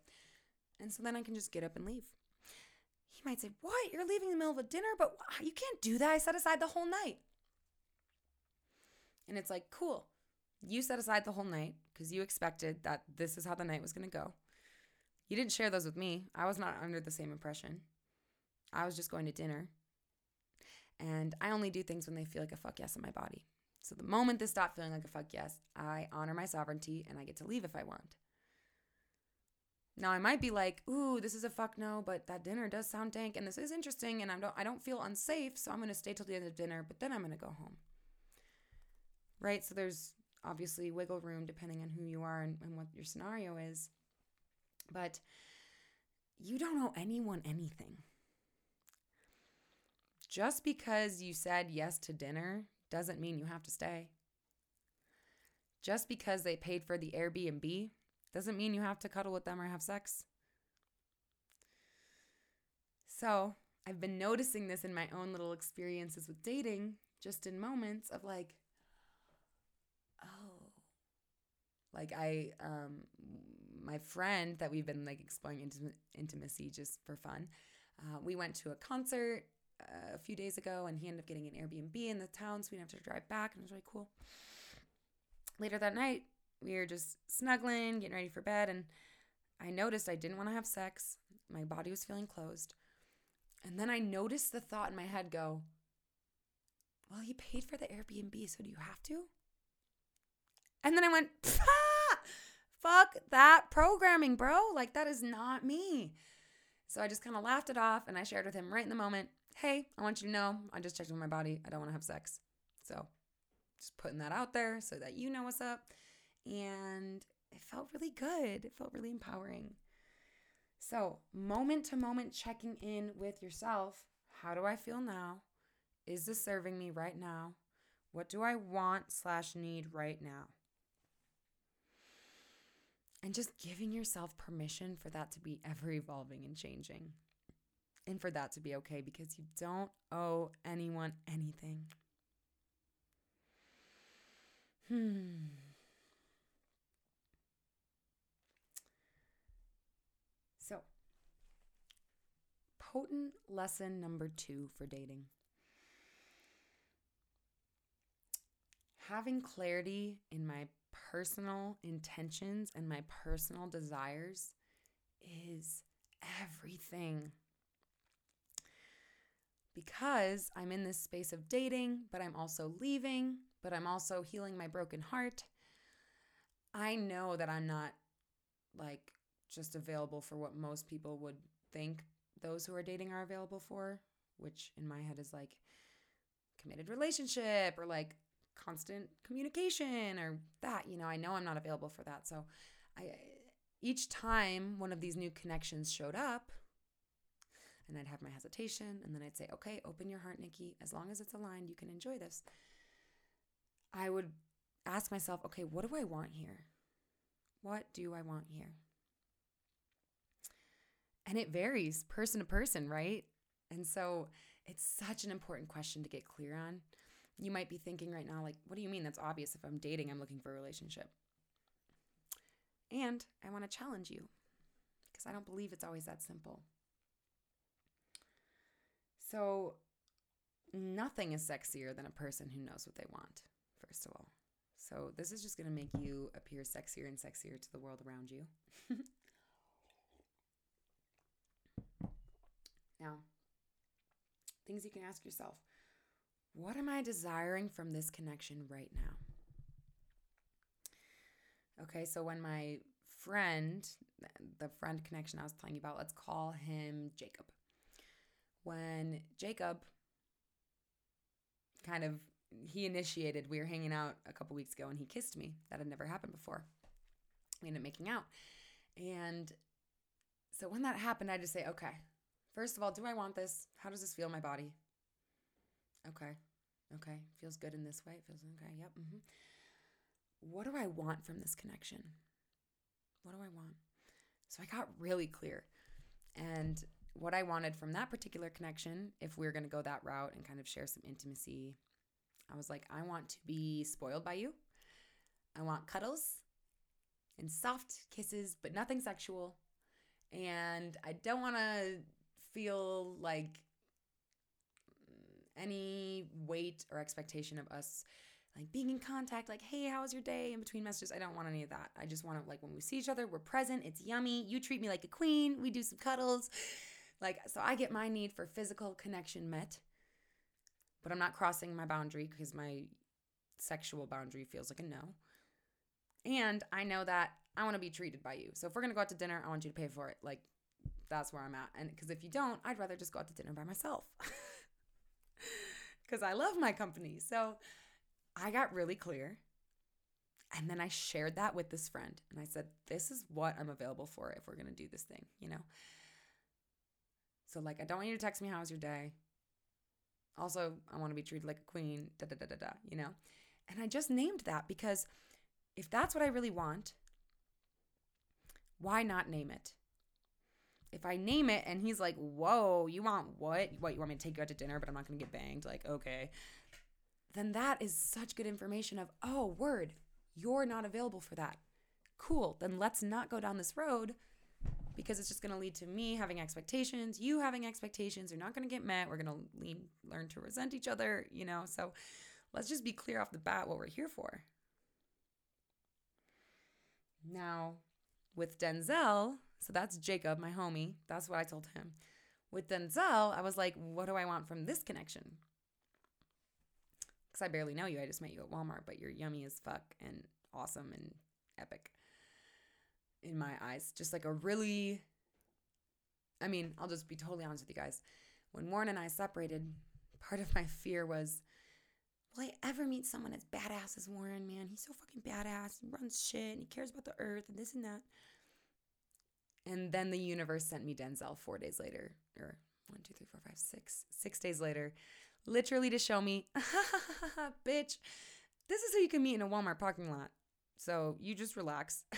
And so then I can just get up and leave. He might say, What? You're leaving in the middle of a dinner? But you can't do that. I set aside the whole night. And it's like, Cool. You set aside the whole night because you expected that this is how the night was going to go. You didn't share those with me. I was not under the same impression. I was just going to dinner. And I only do things when they feel like a fuck yes in my body. So the moment this stopped feeling like a fuck yes, I honor my sovereignty and I get to leave if I want. Now I might be like, ooh, this is a fuck no, but that dinner does sound dank and this is interesting and I don't I don't feel unsafe, so I'm gonna stay till the end of dinner, but then I'm gonna go home. Right? So there's obviously wiggle room depending on who you are and, and what your scenario is. But you don't owe anyone anything. Just because you said yes to dinner doesn't mean you have to stay. Just because they paid for the Airbnb doesn't mean you have to cuddle with them or have sex. So, I've been noticing this in my own little experiences with dating, just in moments of like, oh, like I, um, my friend that we've been like exploring intim- intimacy just for fun. Uh, we went to a concert a few days ago, and he ended up getting an Airbnb in the town, so we didn't have to drive back, and it was really cool. Later that night, we were just snuggling, getting ready for bed, and I noticed I didn't want to have sex. My body was feeling closed. And then I noticed the thought in my head go, Well, he paid for the Airbnb, so do you have to? And then I went, ah! Fuck that programming, bro. Like, that is not me. So I just kind of laughed it off and I shared with him right in the moment hey, I want you to know I just checked with my body. I don't want to have sex. So just putting that out there so that you know what's up. And it felt really good. It felt really empowering. So, moment to moment checking in with yourself. How do I feel now? Is this serving me right now? What do I want slash need right now? And just giving yourself permission for that to be ever evolving and changing. And for that to be okay because you don't owe anyone anything. Hmm. So, potent lesson number two for dating having clarity in my personal intentions and my personal desires is everything. Because I'm in this space of dating, but I'm also leaving, but I'm also healing my broken heart. I know that I'm not like just available for what most people would think those who are dating are available for, which in my head is like committed relationship or like constant communication or that you know i know i'm not available for that so i each time one of these new connections showed up and i'd have my hesitation and then i'd say okay open your heart nikki as long as it's aligned you can enjoy this i would ask myself okay what do i want here what do i want here and it varies person to person right and so it's such an important question to get clear on you might be thinking right now, like, what do you mean? That's obvious. If I'm dating, I'm looking for a relationship. And I want to challenge you because I don't believe it's always that simple. So, nothing is sexier than a person who knows what they want, first of all. So, this is just going to make you appear sexier and sexier to the world around you. now, things you can ask yourself what am I desiring from this connection right now? Okay, so when my friend, the friend connection I was telling you about, let's call him Jacob. When Jacob kind of he initiated, we were hanging out a couple weeks ago and he kissed me. That had never happened before. We ended up making out. And so when that happened, I just say, okay, first of all, do I want this? How does this feel in my body? Okay. Okay. Feels good in this way. It feels okay. Yep. Mm-hmm. What do I want from this connection? What do I want? So I got really clear. And what I wanted from that particular connection, if we are going to go that route and kind of share some intimacy, I was like, I want to be spoiled by you. I want cuddles and soft kisses, but nothing sexual. And I don't want to feel like mm, any weight or expectation of us like being in contact, like, hey, how was your day in between messages? I don't want any of that. I just want to, like, when we see each other, we're present, it's yummy. You treat me like a queen, we do some cuddles. Like, so I get my need for physical connection met, but I'm not crossing my boundary because my sexual boundary feels like a no. And I know that I want to be treated by you. So if we're going to go out to dinner, I want you to pay for it. Like, that's where I'm at. And because if you don't, I'd rather just go out to dinner by myself. because I love my company. So I got really clear. And then I shared that with this friend. And I said, This is what I'm available for if we're going to do this thing, you know? So, like, I don't want you to text me, How was your day? Also, I want to be treated like a queen, da da da da da, you know? And I just named that because if that's what I really want, why not name it? if I name it and he's like, whoa, you want what? What, you want me to take you out to dinner, but I'm not to get banged? Like, okay. Then that is such good information of, oh, word, you're not available for that. Cool. Then let's not go down this road because it's just going to lead to me having expectations, you having expectations. They're not going to get met. We're going to learn to resent each other, you know? So let's just be clear off the bat what we're here for. Now, with Denzel, so that's Jacob, my homie. That's what I told him. With Denzel, I was like, what do I want from this connection? Because I barely know you. I just met you at Walmart, but you're yummy as fuck and awesome and epic in my eyes. Just like a really, I mean, I'll just be totally honest with you guys. When Warren and I separated, part of my fear was, will I ever meet someone as badass as Warren, man? He's so fucking badass. He runs shit and he cares about the earth and this and that. And then the universe sent me Denzel four days later, or one, two, three, four, five, six, six days later, literally to show me, bitch, this is who you can meet in a Walmart parking lot. So you just relax.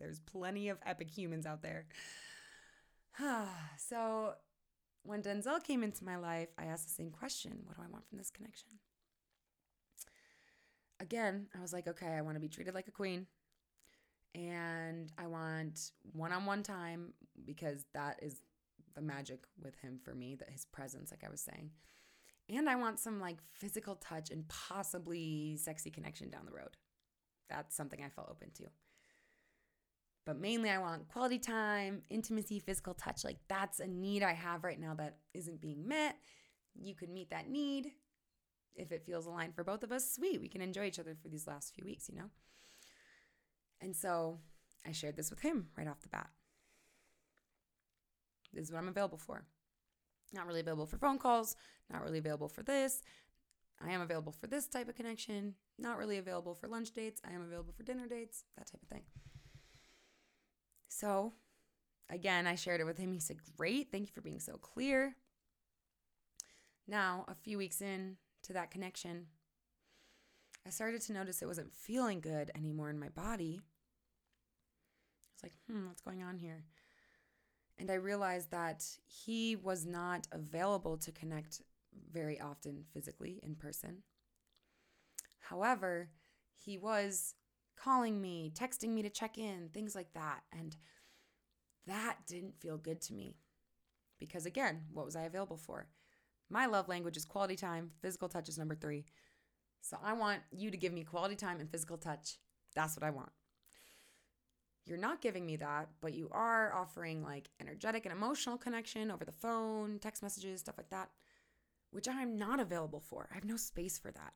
There's plenty of epic humans out there. so when Denzel came into my life, I asked the same question What do I want from this connection? Again, I was like, okay, I want to be treated like a queen. And I want one on one time because that is the magic with him for me, that his presence, like I was saying. And I want some like physical touch and possibly sexy connection down the road. That's something I felt open to. But mainly, I want quality time, intimacy, physical touch. Like, that's a need I have right now that isn't being met. You can meet that need. If it feels aligned for both of us, sweet. We can enjoy each other for these last few weeks, you know? And so I shared this with him right off the bat. This is what I'm available for. Not really available for phone calls, not really available for this. I am available for this type of connection, not really available for lunch dates. I am available for dinner dates, that type of thing. So, again, I shared it with him. He said, Great. Thank you for being so clear. Now, a few weeks in to that connection, I started to notice it wasn't feeling good anymore in my body. I was like, hmm, what's going on here? And I realized that he was not available to connect very often physically in person. However, he was calling me, texting me to check in, things like that. And that didn't feel good to me. Because again, what was I available for? My love language is quality time, physical touch is number three. So I want you to give me quality time and physical touch. That's what I want. You're not giving me that, but you are offering like energetic and emotional connection over the phone, text messages, stuff like that, which I'm not available for. I have no space for that.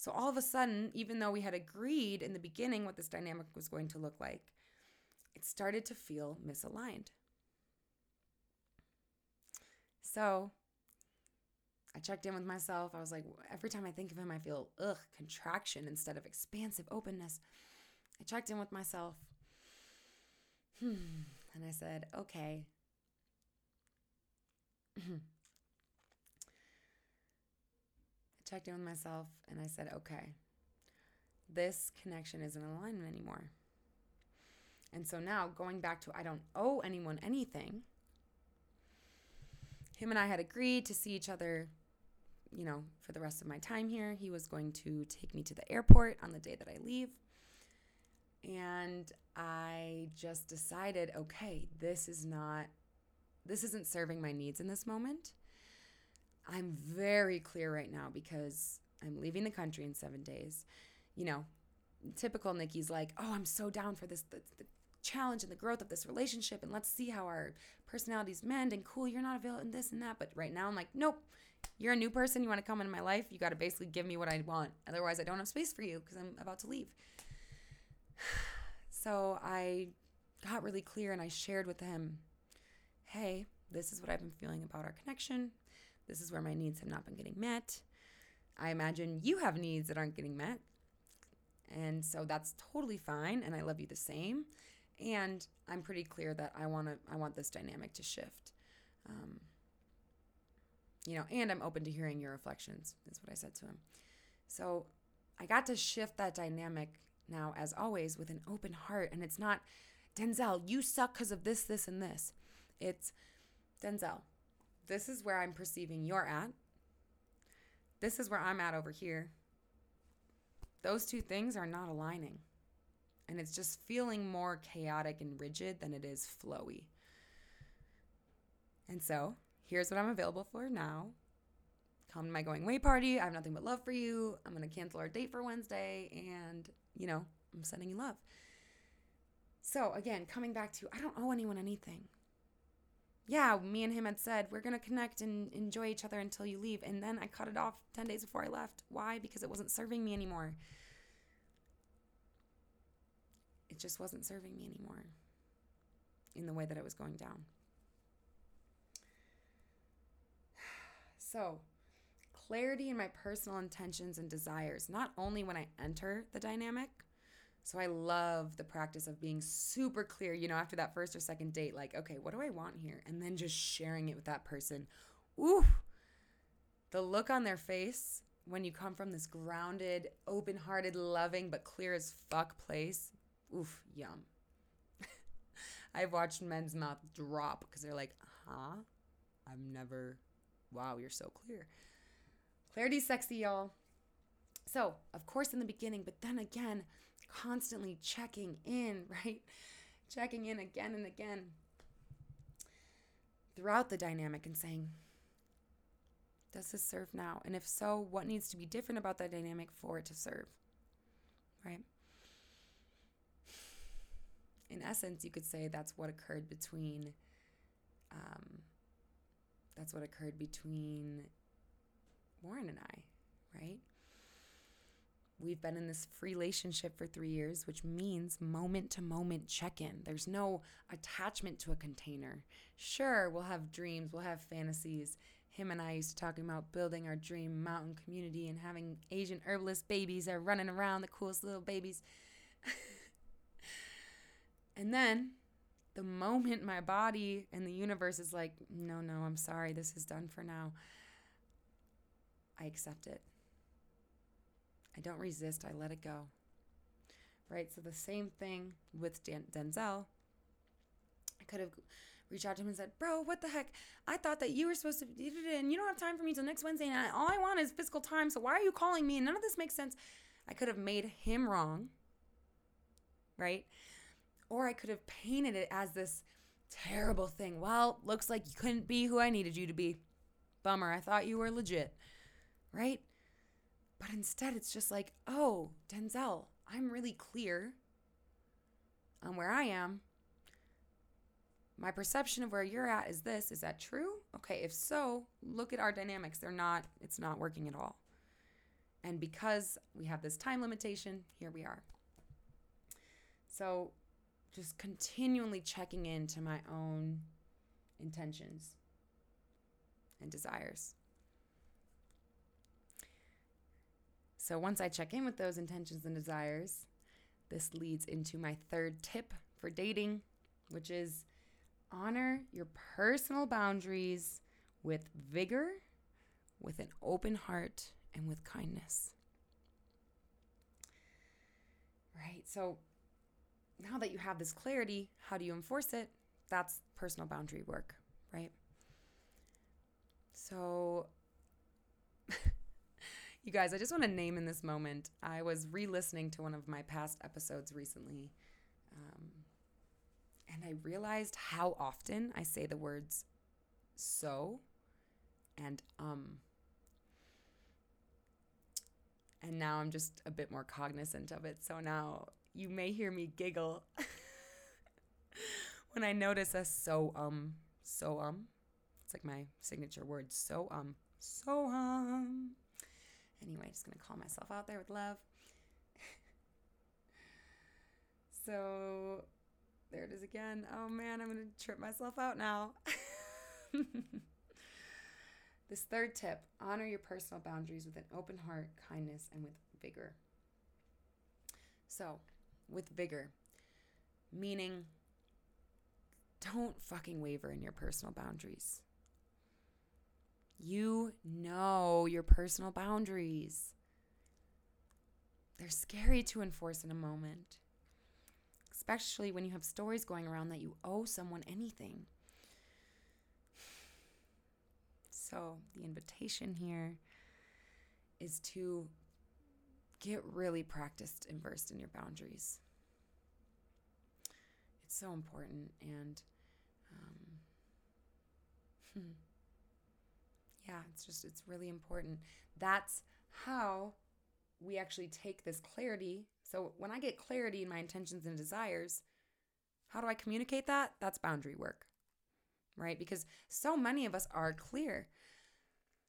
So all of a sudden, even though we had agreed in the beginning what this dynamic was going to look like, it started to feel misaligned. So I checked in with myself. I was like, every time I think of him, I feel, ugh, contraction instead of expansive openness. I checked in with myself. Hmm. And I said, okay. checked in with myself and I said, okay, this connection isn't alignment anymore. And so now going back to I don't owe anyone anything, him and I had agreed to see each other, you know, for the rest of my time here. He was going to take me to the airport on the day that I leave. And I just decided, okay, this is not, this isn't serving my needs in this moment. I'm very clear right now because I'm leaving the country in seven days. You know, typical Nikki's like, oh, I'm so down for this, the, the challenge and the growth of this relationship, and let's see how our personalities mend. And cool, you're not available in this and that. But right now, I'm like, nope, you're a new person. You want to come into my life. You got to basically give me what I want. Otherwise, I don't have space for you because I'm about to leave. So I got really clear and I shared with him, hey, this is what I've been feeling about our connection. This is where my needs have not been getting met. I imagine you have needs that aren't getting met. And so that's totally fine and I love you the same. And I'm pretty clear that I want to I want this dynamic to shift. Um, you know, and I'm open to hearing your reflections, is what I said to him. So I got to shift that dynamic now, as always, with an open heart. And it's not, Denzel, you suck because of this, this, and this. It's, Denzel, this is where I'm perceiving you're at. This is where I'm at over here. Those two things are not aligning. And it's just feeling more chaotic and rigid than it is flowy. And so here's what I'm available for now. Come to my going away party. I have nothing but love for you. I'm going to cancel our date for Wednesday. And, you know, I'm sending you love. So again, coming back to I don't owe anyone anything yeah, me and him had said, we're going to connect and enjoy each other until you leave. And then I cut it off 10 days before I left. Why? Because it wasn't serving me anymore. It just wasn't serving me anymore in the way that it was going down. So, clarity in my personal intentions and desires, not only when I enter the dynamic, So I love the practice of being super clear, you know, after that first or second date, like, okay, what do I want here? And then just sharing it with that person. Ooh, the look on their face when you come from this grounded, open hearted, loving, but clear as fuck place. Oof, yum. I've watched men's mouth drop because they're like, huh? I've never, wow, you're so clear. Clarity's sexy, y'all. So, of course, in the beginning, but then again, constantly checking in, right? Checking in again and again throughout the dynamic and saying, does this serve now? And if so, what needs to be different about that dynamic for it to serve? Right? In essence, you could say that's what occurred between um, that's what occurred between Warren and I, right? We've been in this free relationship for three years, which means moment to moment check in. There's no attachment to a container. Sure, we'll have dreams, we'll have fantasies. Him and I used to talking about building our dream mountain community and having Asian herbalist babies that are running around, the coolest little babies. and then the moment my body and the universe is like, no, no, I'm sorry, this is done for now, I accept it. I don't resist, I let it go. Right? So the same thing with Dan- Denzel. I could have reached out to him and said, Bro, what the heck? I thought that you were supposed to, and you don't have time for me till next Wednesday, and all I want is physical time, so why are you calling me? And none of this makes sense. I could have made him wrong, right? Or I could have painted it as this terrible thing. Well, looks like you couldn't be who I needed you to be. Bummer. I thought you were legit, right? But instead, it's just like, oh, Denzel, I'm really clear on where I am. My perception of where you're at is this. Is that true? Okay, if so, look at our dynamics. They're not, it's not working at all. And because we have this time limitation, here we are. So just continually checking into my own intentions and desires. So once I check in with those intentions and desires, this leads into my third tip for dating, which is honor your personal boundaries with vigor, with an open heart, and with kindness. Right? So now that you have this clarity, how do you enforce it? That's personal boundary work, right? So you guys, I just want to name in this moment. I was re listening to one of my past episodes recently, um, and I realized how often I say the words so and um. And now I'm just a bit more cognizant of it. So now you may hear me giggle when I notice a so um, so um. It's like my signature word, so um, so um. Anyway, just gonna call myself out there with love. so there it is again. Oh man, I'm gonna trip myself out now. this third tip honor your personal boundaries with an open heart, kindness, and with vigor. So, with vigor, meaning don't fucking waver in your personal boundaries. You know your personal boundaries. They're scary to enforce in a moment, especially when you have stories going around that you owe someone anything. So, the invitation here is to get really practiced and versed in your boundaries. It's so important. And, um, hmm yeah, it's just, it's really important. That's how we actually take this clarity. So when I get clarity in my intentions and desires, how do I communicate that? That's boundary work, right? Because so many of us are clear.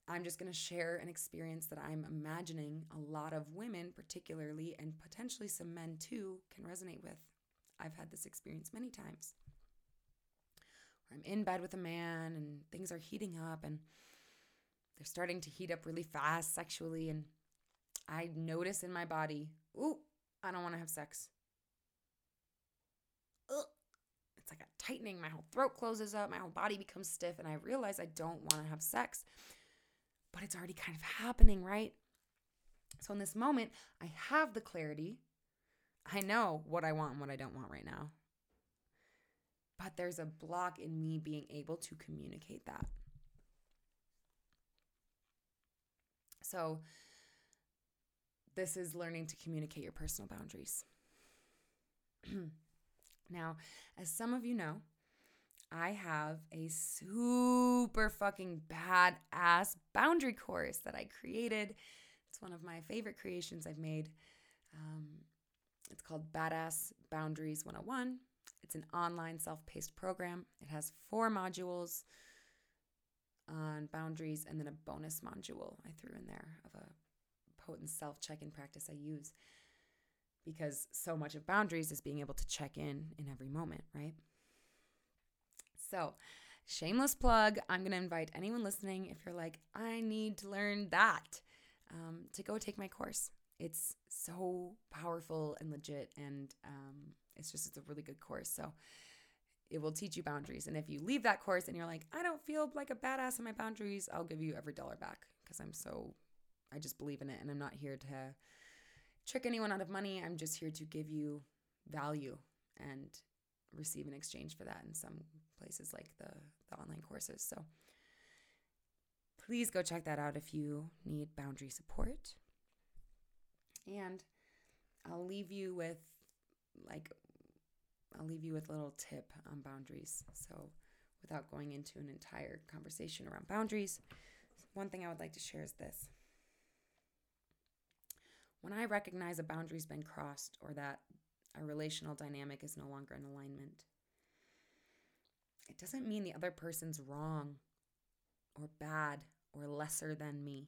I'm just going to share an experience that I'm imagining a lot of women, particularly, and potentially some men too, can resonate with. I've had this experience many times. I'm in bed with a man and things are heating up and they're starting to heat up really fast sexually and I notice in my body, ooh, I don't want to have sex. Ugh. It's like a tightening. My whole throat closes up, my whole body becomes stiff, and I realize I don't want to have sex. But it's already kind of happening, right? So in this moment, I have the clarity. I know what I want and what I don't want right now. But there's a block in me being able to communicate that. So, this is learning to communicate your personal boundaries. now, as some of you know, I have a super fucking badass boundary course that I created. It's one of my favorite creations I've made. Um, it's called Badass Boundaries 101. It's an online self paced program. It has four modules on boundaries and then a bonus module I threw in there of a potent self check in practice I use because so much of boundaries is being able to check in in every moment, right? So, shameless plug I'm going to invite anyone listening, if you're like, I need to learn that, um, to go take my course. It's so powerful and legit, and um, it's just, it's a really good course. So, it will teach you boundaries. And if you leave that course and you're like, I don't feel like a badass in my boundaries, I'll give you every dollar back because I'm so, I just believe in it. And I'm not here to trick anyone out of money. I'm just here to give you value and receive an exchange for that in some places like the, the online courses. So please go check that out if you need boundary support. And I'll leave you with like I'll leave you with a little tip on boundaries. So, without going into an entire conversation around boundaries, one thing I would like to share is this. When I recognize a boundary's been crossed or that a relational dynamic is no longer in alignment, it doesn't mean the other person's wrong or bad or lesser than me.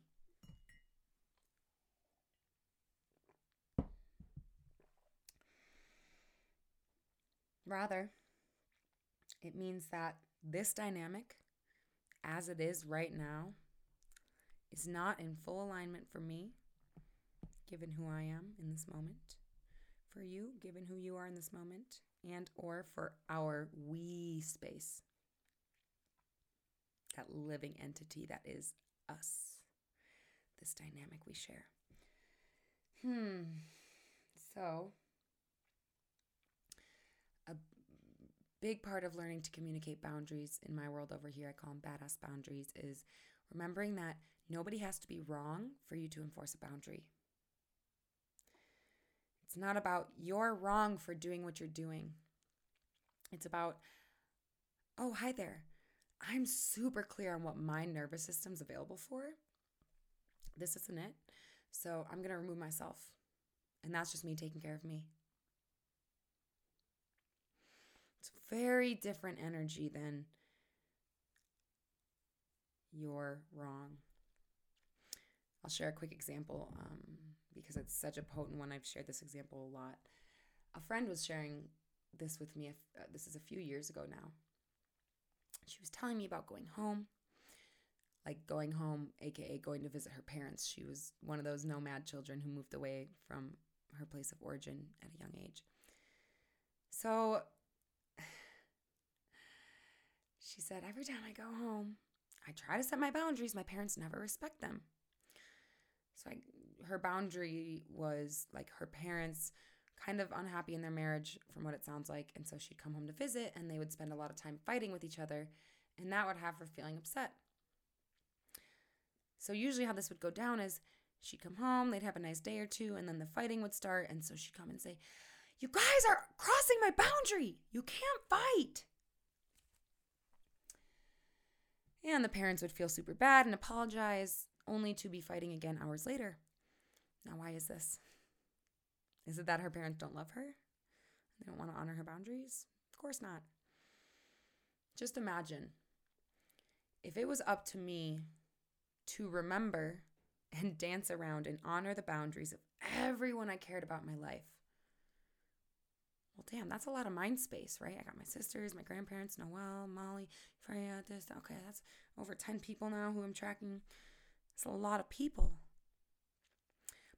Rather, it means that this dynamic, as it is right now, is not in full alignment for me, given who I am in this moment, for you, given who you are in this moment, and or for our we space. That living entity that is us. This dynamic we share. Hmm. So, big part of learning to communicate boundaries in my world over here, I call them badass boundaries, is remembering that nobody has to be wrong for you to enforce a boundary. It's not about you're wrong for doing what you're doing. It's about, oh, hi there. I'm super clear on what my nervous system's available for. This isn't it. So I'm going to remove myself. And that's just me taking care of me. It's very different energy than you're wrong. I'll share a quick example um, because it's such a potent one. I've shared this example a lot. A friend was sharing this with me. Uh, this is a few years ago now. She was telling me about going home, like going home, aka going to visit her parents. She was one of those nomad children who moved away from her place of origin at a young age. So she said, Every time I go home, I try to set my boundaries. My parents never respect them. So I, her boundary was like her parents kind of unhappy in their marriage, from what it sounds like. And so she'd come home to visit and they would spend a lot of time fighting with each other. And that would have her feeling upset. So usually, how this would go down is she'd come home, they'd have a nice day or two, and then the fighting would start. And so she'd come and say, You guys are crossing my boundary. You can't fight. And the parents would feel super bad and apologize, only to be fighting again hours later. Now, why is this? Is it that her parents don't love her? They don't want to honor her boundaries? Of course not. Just imagine if it was up to me to remember and dance around and honor the boundaries of everyone I cared about in my life. Well, damn, that's a lot of mind space, right? I got my sisters, my grandparents, Noel, Molly, Freya, this. Okay, that's over 10 people now who I'm tracking. It's a lot of people.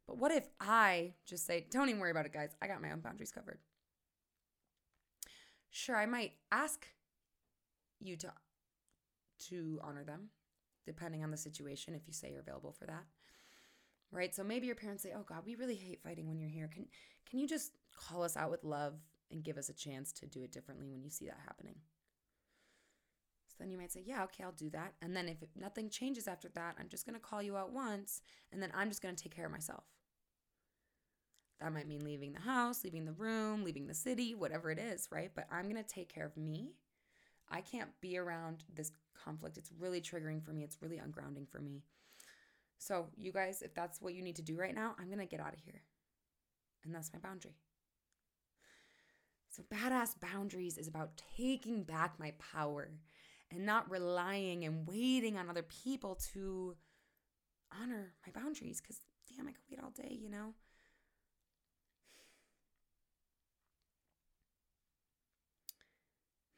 But what if I just say, don't even worry about it, guys. I got my own boundaries covered. Sure, I might ask you to to honor them depending on the situation if you say you're available for that. Right? So maybe your parents say, "Oh god, we really hate fighting when you're here. Can can you just call us out with love and give us a chance to do it differently when you see that happening?" So then you might say, Yeah, okay, I'll do that. And then if nothing changes after that, I'm just going to call you out once and then I'm just going to take care of myself. That might mean leaving the house, leaving the room, leaving the city, whatever it is, right? But I'm going to take care of me. I can't be around this conflict. It's really triggering for me, it's really ungrounding for me. So, you guys, if that's what you need to do right now, I'm going to get out of here. And that's my boundary. So, badass boundaries is about taking back my power and not relying and waiting on other people to honor my boundaries because damn, I could wait all day, you know?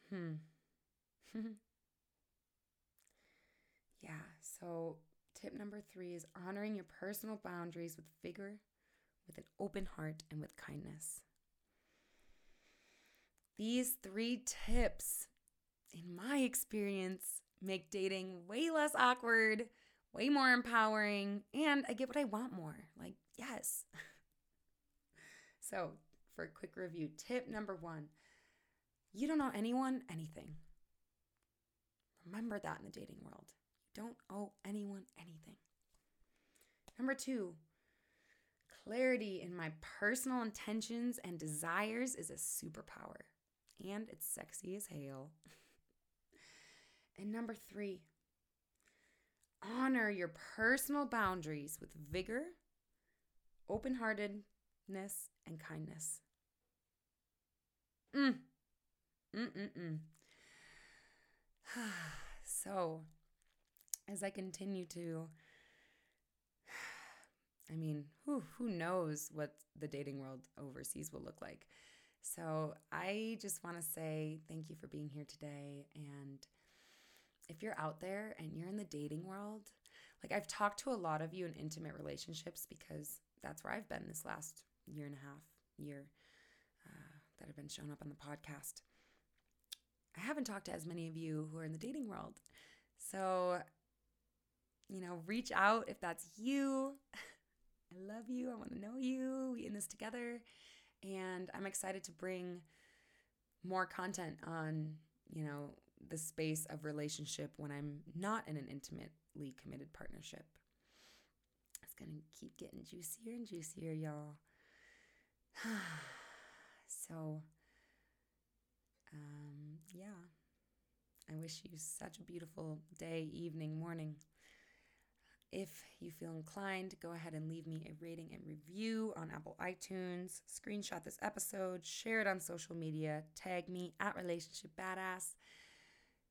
Hmm. yeah, so tip number three is honoring your personal boundaries with vigor, with an open heart, and with kindness. These three tips in my experience, make dating way less awkward, way more empowering, and I get what I want more. Like, yes. so, for a quick review, tip number one you don't owe anyone anything. Remember that in the dating world. You don't owe anyone anything. Number two, clarity in my personal intentions and desires is a superpower, and it's sexy as hell. And number three, honor your personal boundaries with vigor, open heartedness, and kindness. Mm. Mm-mm-mm. so, as I continue to, I mean, who, who knows what the dating world overseas will look like. So, I just want to say thank you for being here today and if you're out there and you're in the dating world, like I've talked to a lot of you in intimate relationships because that's where I've been this last year and a half, year uh, that have been shown up on the podcast. I haven't talked to as many of you who are in the dating world. So, you know, reach out if that's you. I love you. I want to know you. We in this together. And I'm excited to bring more content on, you know, the space of relationship when I'm not in an intimately committed partnership. It's going to keep getting juicier and juicier, y'all. so, um, yeah. I wish you such a beautiful day, evening, morning. If you feel inclined, go ahead and leave me a rating and review on Apple iTunes. Screenshot this episode, share it on social media, tag me at Relationship Badass.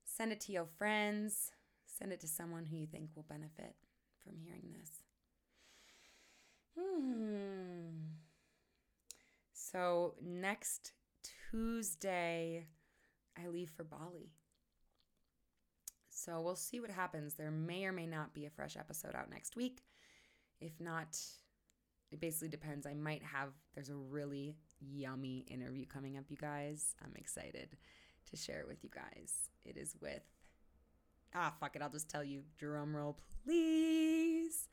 Send it to your friends. Send it to someone who you think will benefit from hearing this. Hmm. So, next Tuesday, I leave for Bali. So, we'll see what happens. There may or may not be a fresh episode out next week. If not, it basically depends. I might have, there's a really yummy interview coming up, you guys. I'm excited to share it with you guys. It is with, ah, fuck it, I'll just tell you. Drum roll, please.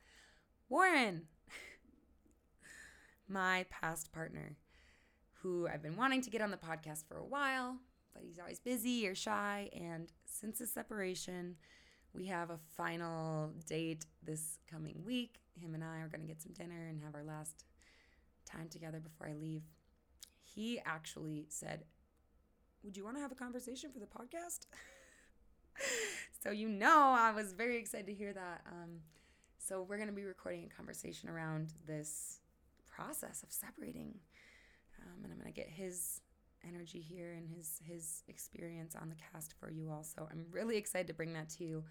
Warren, my past partner, who I've been wanting to get on the podcast for a while, but he's always busy or shy. And since the separation, we have a final date this coming week. Him and I are going to get some dinner and have our last time together before I leave. He actually said, would you want to have a conversation for the podcast? so, you know, I was very excited to hear that. Um, so, we're going to be recording a conversation around this process of separating. Um, and I'm going to get his energy here and his his experience on the cast for you all. So I'm really excited to bring that to you.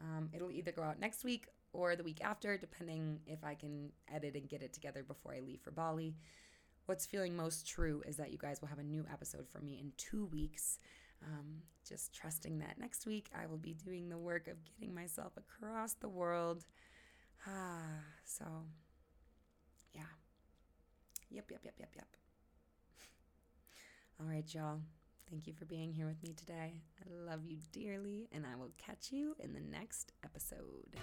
Um, it'll either go out next week or the week after, depending if I can edit and get it together before I leave for Bali. What's feeling most true is that you guys will have a new episode from me in two weeks. Um, just trusting that next week I will be doing the work of getting myself across the world. Ah, so yeah. Yep, yep, yep, yep, yep. All right, y'all. Thank you for being here with me today. I love you dearly, and I will catch you in the next episode.